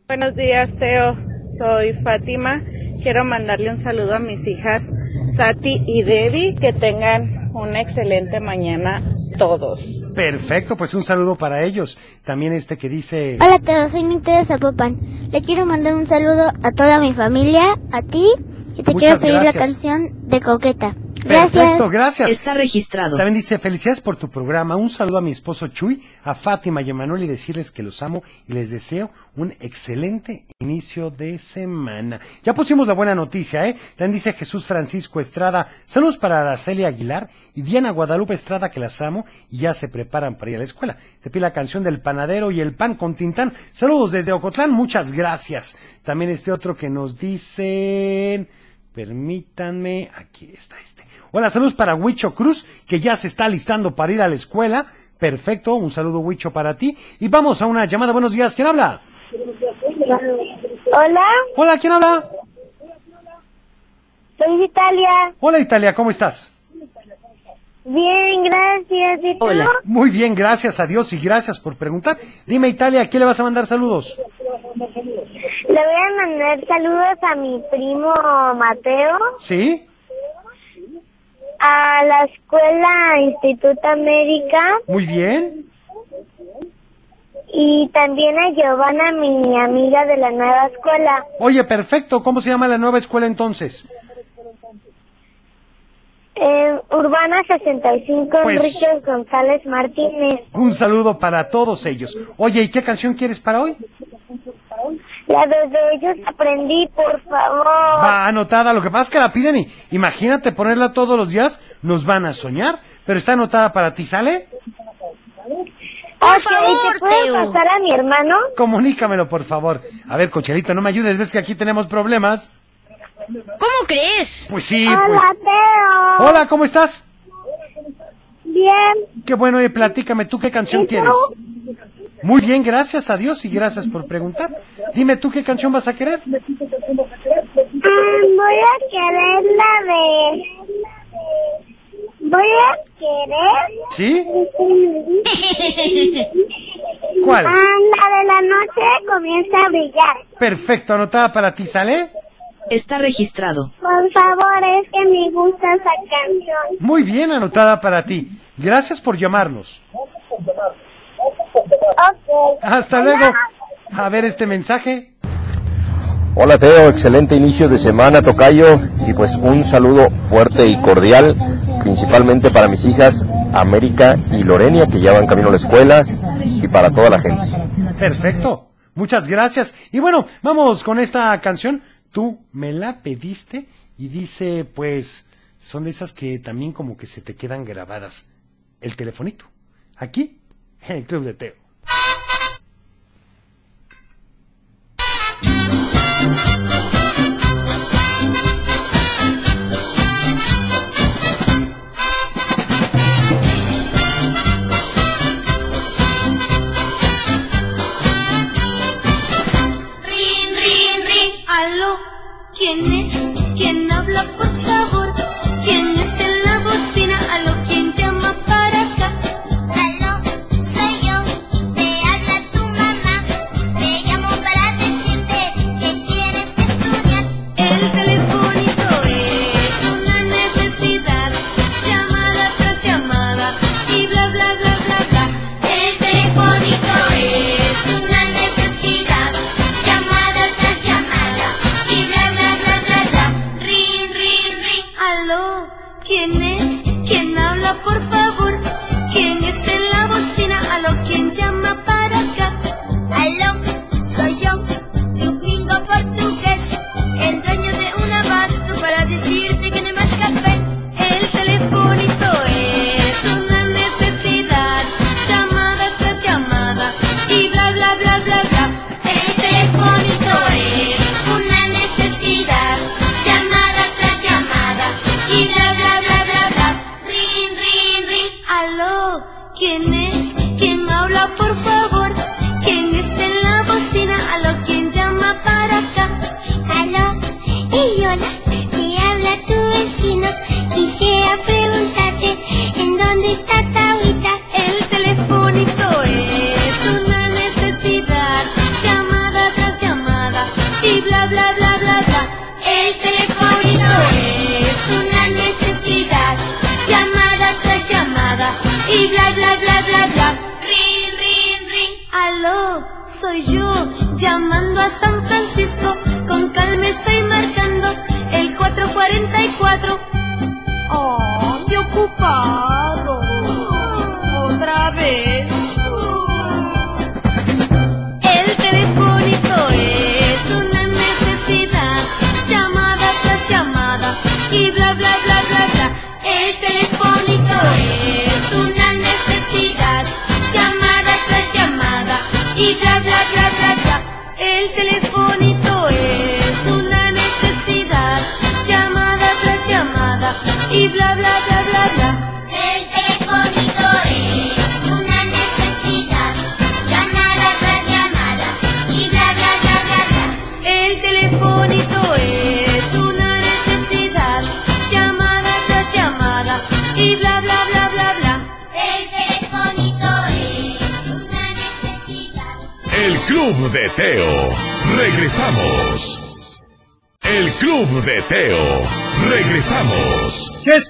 Buenos días, Teo. Soy Fátima. Quiero mandarle un saludo a mis hijas Sati y Debbie. Que tengan una excelente mañana todos. Perfecto, pues un saludo para ellos. También este que dice... Hola Teo, soy Nite de Zapopan. Le quiero mandar un saludo a toda mi familia, a ti, y te Muchas quiero pedir gracias. la canción de Coqueta. Gracias. Perfecto, gracias. Está registrado. También dice, felicidades por tu programa. Un saludo a mi esposo Chuy, a Fátima y a Manuel y decirles que los amo y les deseo un excelente inicio de semana. Ya pusimos la buena noticia, ¿eh? También dice Jesús Francisco Estrada, saludos para Araceli Aguilar y Diana Guadalupe Estrada que las amo y ya se preparan para ir a la escuela. Te pide la canción del panadero y el pan con tintán. Saludos desde Ocotlán, muchas gracias. También este otro que nos dicen... Permítanme, aquí está este. Hola, saludos para Huicho Cruz, que ya se está listando para ir a la escuela. Perfecto, un saludo Huicho para ti. Y vamos a una llamada. Buenos días, ¿quién habla? Hola, Hola, ¿quién habla? soy Italia. Hola Italia, ¿cómo estás? Bien, gracias. ¿Y tú? Muy bien, gracias a Dios y gracias por preguntar. Dime Italia, ¿a quién le vas a mandar saludos? Le voy a mandar saludos a mi primo Mateo, ¿Sí? A la escuela Instituto América Muy bien. y también a Giovanna, mi amiga de la nueva escuela. Oye, perfecto. ¿Cómo se llama la nueva escuela entonces? Eh, Urbana 65, Pues- Enrique González Martínez. Un saludo para todos ellos. Oye, ¿y qué canción quieres para hoy? La de ellos aprendí, por favor. Va anotada, lo que pasa es que la piden y imagínate ponerla todos los días, nos van a soñar, pero está anotada para ti, ¿sale? Ok, ¿te puedo pasar a mi hermano? Comunícamelo, por favor. A ver, Cochelito, no me ayudes, ves que aquí tenemos problemas. ¿Cómo crees? Pues sí, Hola, pues. Teo. Hola, ¿cómo estás? Bien. Qué bueno, y platícame, ¿tú qué canción quieres? Muy bien, gracias a Dios y gracias por preguntar. Dime, ¿tú qué canción vas a querer? Mm, voy a querer la de... Voy a querer... ¿Sí? ¿Cuál? Ah, la de la noche comienza a brillar. Perfecto, anotada para ti, ¿sale? Está registrado. Por favor, es que me gusta esa canción. Muy bien, anotada para ti. Gracias por llamarnos. Hasta luego. A ver este mensaje. Hola Teo, excelente inicio de semana Tocayo y pues un saludo fuerte y cordial principalmente para mis hijas América y Lorenia que ya van camino a la escuela y para toda la gente. Perfecto. Muchas gracias. Y bueno, vamos con esta canción. Tú me la pediste y dice, pues, son de esas que también como que se te quedan grabadas. El telefonito. Aquí, en el Club de Teo. Thank you. Bocina? Aló, ¿quién llama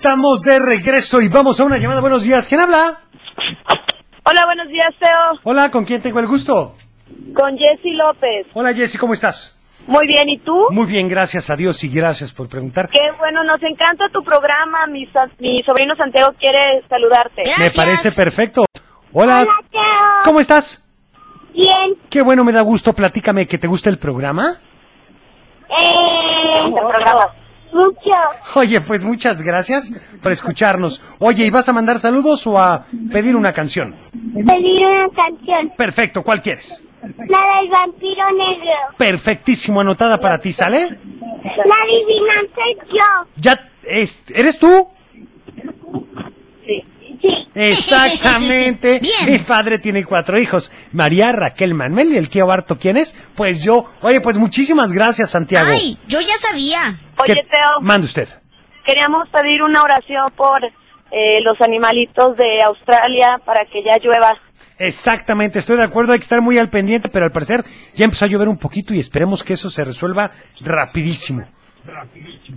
estamos de regreso y vamos a una llamada. Buenos días. ¿Quién habla? Hola, buenos días, Teo. Hola, ¿con quién tengo el gusto? Con Jessy López. Hola, Jessy, ¿cómo estás? Muy bien, ¿y tú? Muy bien, gracias a Dios y gracias por preguntar. Qué bueno, nos encanta tu programa. Mi, mi sobrino Santiago quiere saludarte. Me parece perfecto. Hola. Teo. ¿Cómo estás? Bien. Qué bueno, me da gusto. Platícame que te gusta el programa. Eh, mucho. Oye, pues muchas gracias por escucharnos. Oye, ¿y vas a mandar saludos o a pedir una canción? Pedir una canción. Perfecto, ¿cuál quieres? La del vampiro negro. Perfectísimo, anotada para ti, ¿sale? La adivinanza es yo. ¿Ya es- eres tú? Sí. Exactamente. Mi padre tiene cuatro hijos. María, Raquel, Manuel y el tío Barto. ¿Quién es? Pues yo. Oye, pues muchísimas gracias, Santiago. Ay, yo ya sabía. Oye, ¿Qué- Teo, Mande usted. queríamos pedir una oración por eh, los animalitos de Australia para que ya llueva. Exactamente, estoy de acuerdo, hay que estar muy al pendiente, pero al parecer ya empezó a llover un poquito y esperemos que eso se resuelva rapidísimo.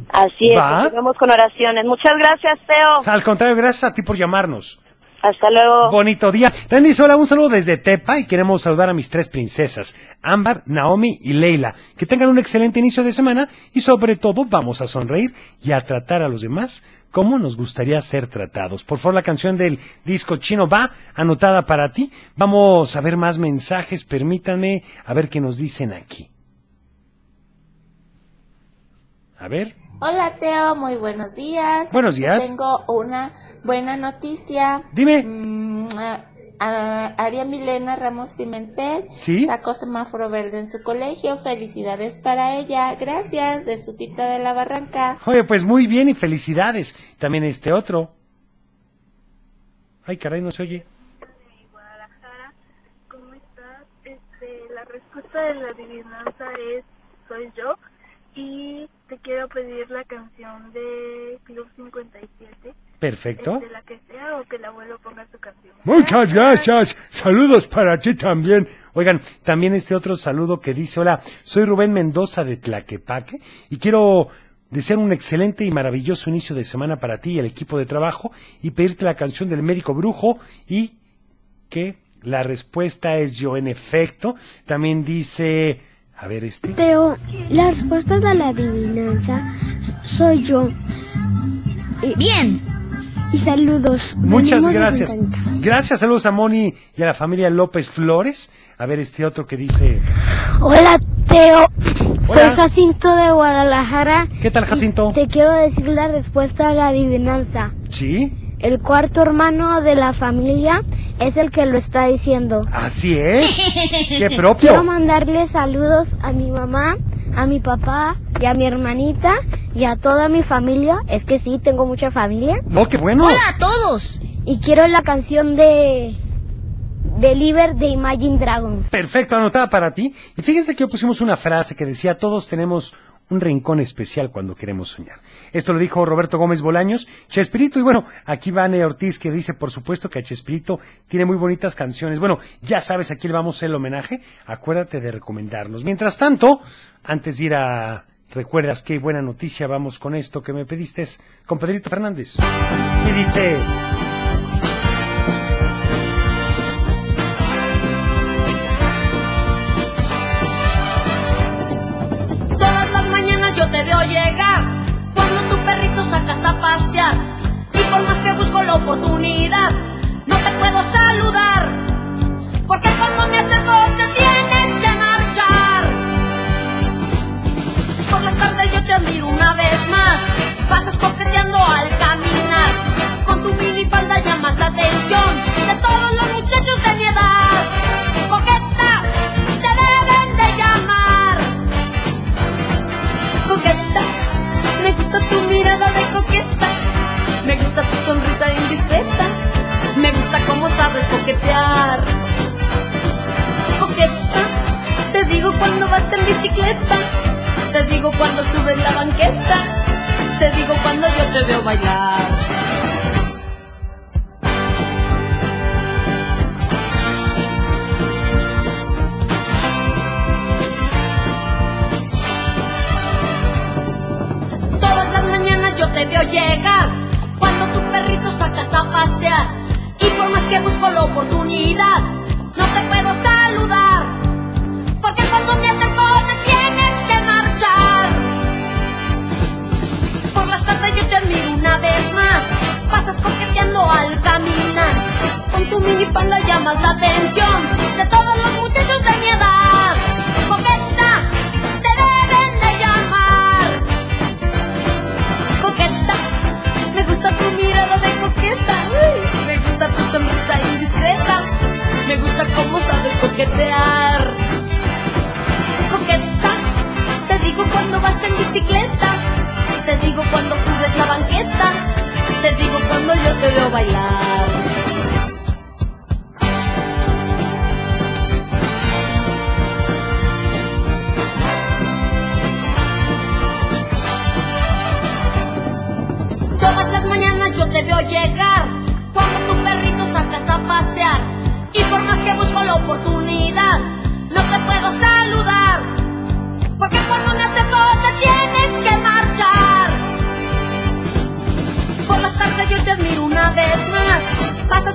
Así es, ¿Va? continuemos con oraciones. Muchas gracias, Teo. Al contrario, gracias a ti por llamarnos. Hasta luego. Bonito día. Dice, hola, un saludo desde Tepa y queremos saludar a mis tres princesas, Ámbar, Naomi y Leila. Que tengan un excelente inicio de semana y sobre todo vamos a sonreír y a tratar a los demás como nos gustaría ser tratados. Por favor, la canción del disco chino va anotada para ti. Vamos a ver más mensajes, permítanme a ver qué nos dicen aquí. A ver. Hola Teo, muy buenos días. Buenos días. Tengo una buena noticia. Dime. Mm, a- a Aria Milena Ramos Pimentel ¿Sí? sacó semáforo verde en su colegio. Felicidades para ella. Gracias, de su tita de la barranca. Oye, pues muy bien y felicidades. También este otro. Ay, caray, no se oye. ¿Cómo estás? Este, la respuesta de la adivinanza es soy yo y quiero pedir la canción de Club 57. Perfecto. Este, la que sea o que el abuelo ponga su canción. Muchas gracias. Saludos para ti también. Oigan, también este otro saludo que dice, hola, soy Rubén Mendoza de Tlaquepaque y quiero desear un excelente y maravilloso inicio de semana para ti y el equipo de trabajo y pedirte la canción del médico brujo y que la respuesta es yo en efecto. También dice, a ver este. Teo, la respuesta de la adivinanza soy yo. Bien. Y saludos. Muchas Venimos gracias. Gracias, saludos a Moni y a la familia López Flores. A ver este otro que dice, Hola Teo, Hola. soy Jacinto de Guadalajara. ¿qué tal Jacinto? Te quiero decir la respuesta a la adivinanza. ¿Sí? El cuarto hermano de la familia es el que lo está diciendo. Así es. Qué Quiero propio. mandarle saludos a mi mamá, a mi papá y a mi hermanita y a toda mi familia. Es que sí, tengo mucha familia. No, qué bueno. Hola a todos. y quiero la canción de Deliver de Imagine Dragons. Perfecto, anotada para ti. Y fíjense que hoy pusimos una frase que decía, todos tenemos un rincón especial cuando queremos soñar. Esto lo dijo Roberto Gómez Bolaños, Chespirito, y bueno, aquí Vane Ortiz que dice, por supuesto que Chespirito tiene muy bonitas canciones. Bueno, ya sabes a quién vamos a el homenaje, acuérdate de recomendarnos. Mientras tanto, antes de ir a... ¿Recuerdas qué buena noticia vamos con esto que me pediste con Pedrito Fernández? Y dice... oportunidad, no te puedo saludar. Porque cuando me acerco te tienes que marchar. Por las tardes yo te admiro una vez más. Pasas coqueteando al caminar. Con tu minifalda llamas la atención de todos los muchachos de mi edad. Coqueta, te deben de llamar coqueta. Me gusta tu mirada de coqueta. Me gusta tu sonrisa indiscreta. Me gusta cómo sabes coquetear. Coqueta. Te digo cuando vas en bicicleta. Te digo cuando subes la banqueta. Te digo cuando yo te veo bailar. Yo te veo llegar a pasear. Y por más que busco la oportunidad, no te puedo saludar. Porque cuando me acerco te tienes que marchar. Por las tardes yo te admiro una vez más. Pasas coqueteando al caminar. Con tu minifalda llamas la atención de todos los muchachos de mi edad. Coqueta, te deben de llamar coqueta. Me gusta tu me gusta tu sonrisa indiscreta. Me gusta cómo sabes coquetear. Coqueta. Te digo cuando vas en bicicleta. Te digo cuando subes la banqueta. Te digo cuando yo te veo bailar.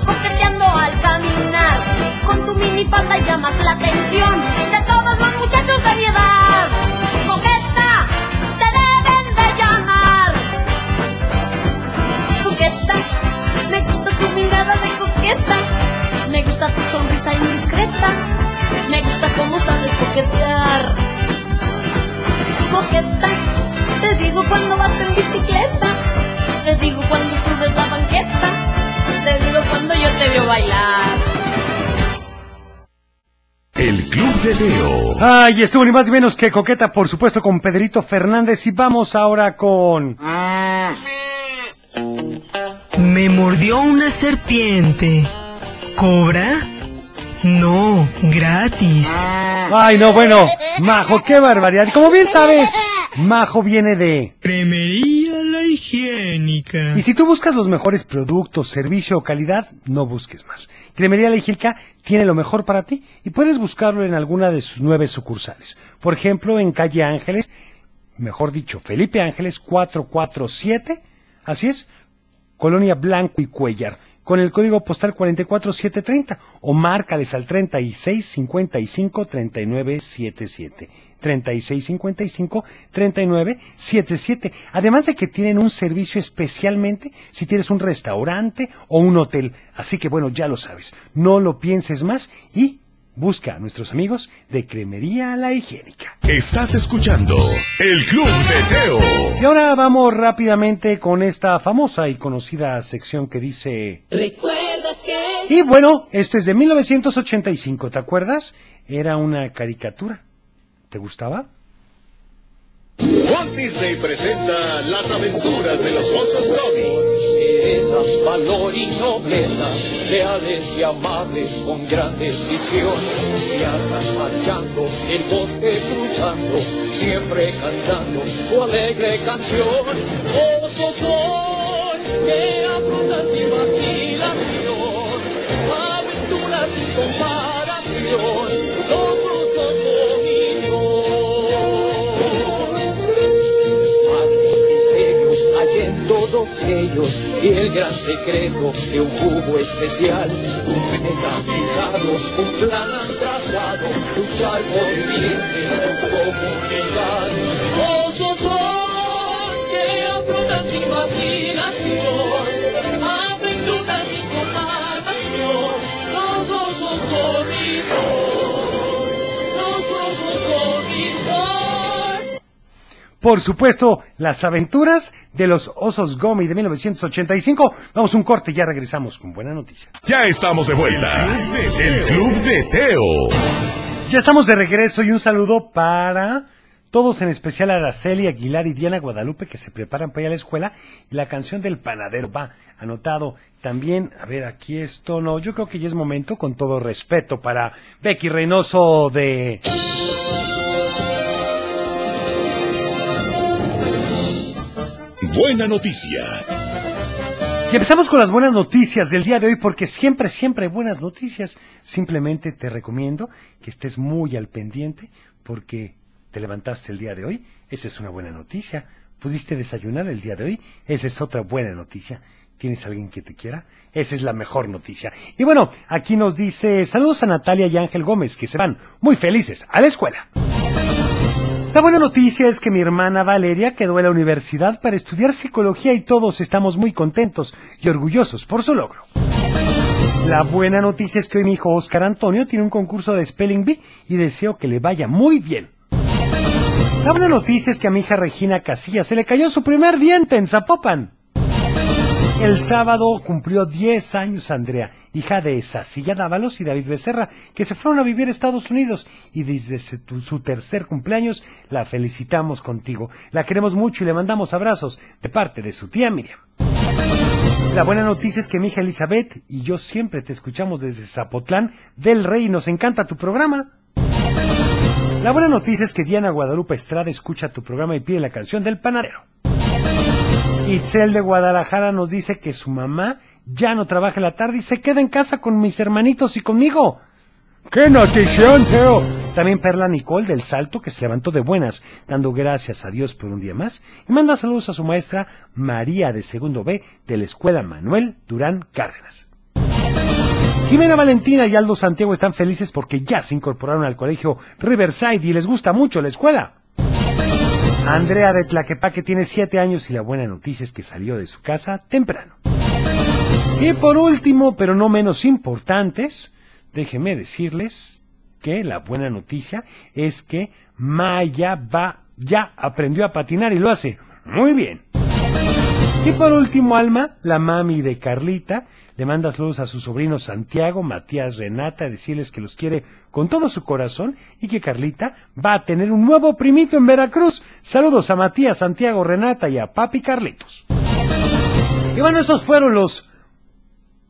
Coqueteando al caminar. Con tu minifalda llamas la atención de todos los muchachos de mi edad. Coqueta, te deben de llamar coqueta. Me gusta tu mirada de coqueta. Me gusta tu sonrisa indiscreta. Me gusta cómo sabes coquetear. Coqueta. Te digo cuando vas en bicicleta. Te digo cuando subes la banqueta. Cuando yo te veo bailar. El Club de Teo. Ay, estuvo ni más ni menos que coqueta, por supuesto, con Pedrito Fernández. Y vamos ahora con... Me mordió una serpiente. ¿Cobra? No, gratis. Ay, no, bueno, Majo, qué barbaridad. Como bien sabes, Majo viene de... Cremería higiénica. Y si tú buscas los mejores productos, servicio o calidad, no busques más. Cremería La Higiénica tiene lo mejor para ti y puedes buscarlo en alguna de sus nueve sucursales. Por ejemplo, en calle Ángeles, mejor dicho, Felipe Ángeles 447, así es, Colonia Blanco y Cuellar, con el código postal 44730 o márcales al 3655 3977. 3655 3977. Además de que tienen un servicio especialmente si tienes un restaurante o un hotel. Así que bueno, ya lo sabes. No lo pienses más y busca a nuestros amigos de Cremería La Higiénica. Estás escuchando El Club de Teo. Y ahora vamos rápidamente con esta famosa y conocida sección que dice... ¿Recuerdas que? Y bueno, esto es de 1985, ¿te acuerdas? Era una caricatura. ¿Te gustaba? Walt Disney presenta las aventuras de los osos Dobby. Valor y nobleza, leales y amables con gran decisión, viajan marchando, el bosque cruzando, siempre cantando su alegre canción. Osos son que afrontan sin vacilación, aventuras sin comparación, los osos y el gran secreto de un jugo especial. Un meta un plan trazado, luchar por bien de su comunidad. Osos son que afrontan sin vacilación, aventuras sin comparación. Los osos gorrizos, Por supuesto, las aventuras de los osos Gomi de 1985. Vamos a un corte y ya regresamos con buena noticia. Ya estamos de vuelta. El Club de Teo. Ya estamos de regreso y un saludo para todos, en especial a Araceli Aguilar y Diana Guadalupe que se preparan para ir a la escuela y la canción del panadero va anotado. También, a ver, aquí esto no, yo creo que ya es momento, con todo respeto, para Becky Reynoso de... Buena noticia. Y empezamos con las buenas noticias del día de hoy porque siempre, siempre hay buenas noticias. Simplemente te recomiendo que estés muy al pendiente porque te levantaste el día de hoy. Esa es una buena noticia. Pudiste desayunar el día de hoy. Esa es otra buena noticia. ¿Tienes alguien que te quiera? Esa es la mejor noticia. Y bueno, aquí nos dice saludos a Natalia y Ángel Gómez que se van muy felices a la escuela. La buena noticia es que mi hermana Valeria quedó en la universidad para estudiar psicología y todos estamos muy contentos y orgullosos por su logro. La buena noticia es que hoy mi hijo Oscar Antonio tiene un concurso de Spelling Bee y deseo que le vaya muy bien. La buena noticia es que a mi hija Regina Casilla se le cayó su primer diente en Zapopan. El sábado cumplió 10 años Andrea, hija de Sacilla Dávalos y David Becerra, que se fueron a vivir a Estados Unidos y desde su tercer cumpleaños la felicitamos contigo. La queremos mucho y le mandamos abrazos de parte de su tía Miriam. La buena noticia es que mi hija Elizabeth y yo siempre te escuchamos desde Zapotlán del Rey y nos encanta tu programa. La buena noticia es que Diana Guadalupe Estrada escucha tu programa y pide la canción del panadero. Itzel de Guadalajara nos dice que su mamá ya no trabaja en la tarde y se queda en casa con mis hermanitos y conmigo. ¡Qué notición, Teo! También Perla Nicole del Salto, que se levantó de buenas, dando gracias a Dios por un día más, y manda saludos a su maestra María de Segundo B de la Escuela Manuel Durán Cárdenas. Jimena Valentina y Aldo Santiago están felices porque ya se incorporaron al colegio Riverside y les gusta mucho la escuela. Andrea de Tlaquepaque tiene siete años y la buena noticia es que salió de su casa temprano. Y por último, pero no menos importantes, déjenme decirles que la buena noticia es que Maya va, ya aprendió a patinar y lo hace muy bien. Y por último, Alma, la mami de Carlita, le manda saludos a sus sobrinos Santiago, Matías, Renata, decirles que los quiere con todo su corazón y que Carlita va a tener un nuevo primito en Veracruz. Saludos a Matías, Santiago, Renata y a Papi Carlitos. Y bueno, esos fueron los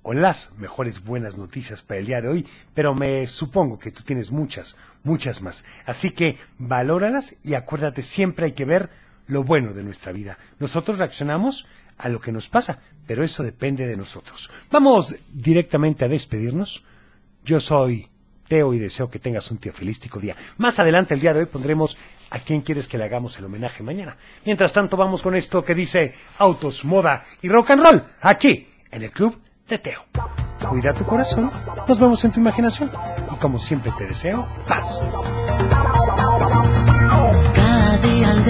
o las mejores buenas noticias para el día de hoy, pero me supongo que tú tienes muchas, muchas más. Así que valóralas y acuérdate, siempre hay que ver lo bueno de nuestra vida. Nosotros reaccionamos a lo que nos pasa, pero eso depende de nosotros. Vamos directamente a despedirnos. Yo soy Teo y deseo que tengas un teofilístico día. Más adelante el día de hoy pondremos a quién quieres que le hagamos el homenaje mañana. Mientras tanto vamos con esto que dice autos, moda y rock and roll aquí en el club de Teo. Cuida tu corazón, nos vemos en tu imaginación y como siempre te deseo paz.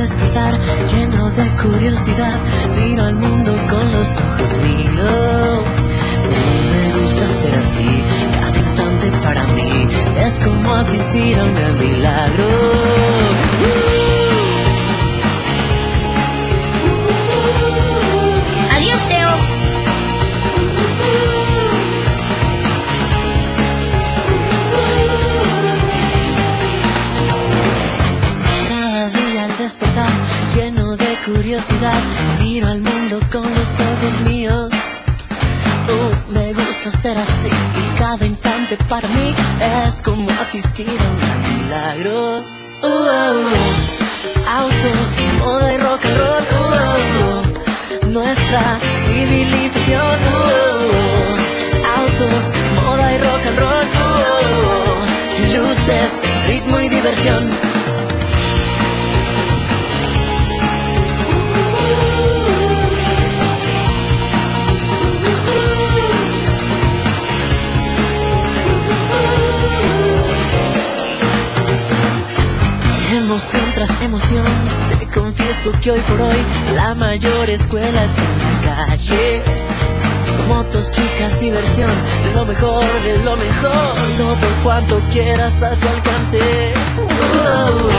Despertar, lleno de curiosidad, miro al mundo con los ojos míos. Cómo me gusta ser así, cada instante para mí es como asistir a un gran milagro. Curiosidad, miro al mundo con los ojos míos. Uh, me gusta ser así y cada instante para mí es como asistir a un milagro. Uh, uh, autos, moda y rock and roll. Uh, uh, nuestra civilización. Autos, moda y rock and roll. Uh, luces, ritmo y diversión. Emoción te confieso que hoy por hoy la mayor escuela está en la calle. Motos, chicas, diversión, lo mejor de lo mejor, todo cuanto quieras a tu alcance. Uh,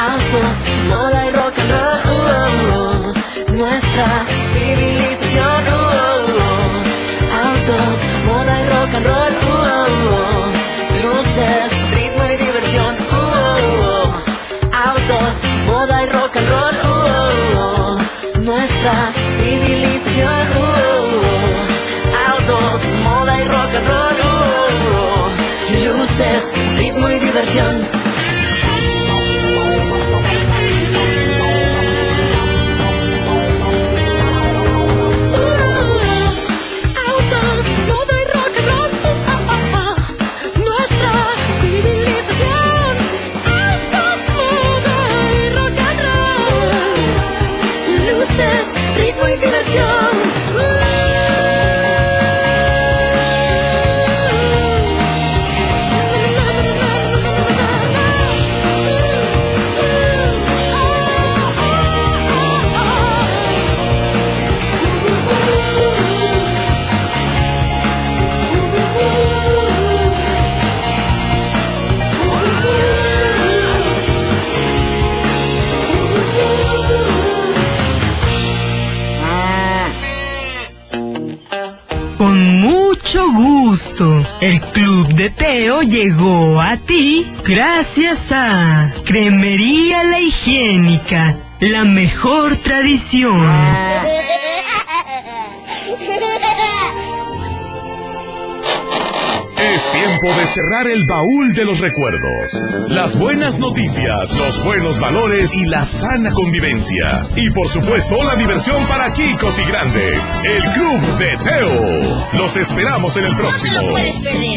autos, moda y rock and roll, uh, nuestra civilización. Uh, autos, moda y rock and roll, luces, ritmo y diversión. Uh, autos, moda y rock and roll. Uh, nuestra civilización. Uh, autos, moda y rock and roll. Uh, luces, ritmo y diversión. Llegó a ti gracias a Cremería La Higiénica, la mejor tradición. Es tiempo de cerrar el baúl de los recuerdos. Las buenas noticias, los buenos valores y la sana convivencia. Y por supuesto la diversión para chicos y grandes. El Club de Teo. Los esperamos en el próximo. puedes perder.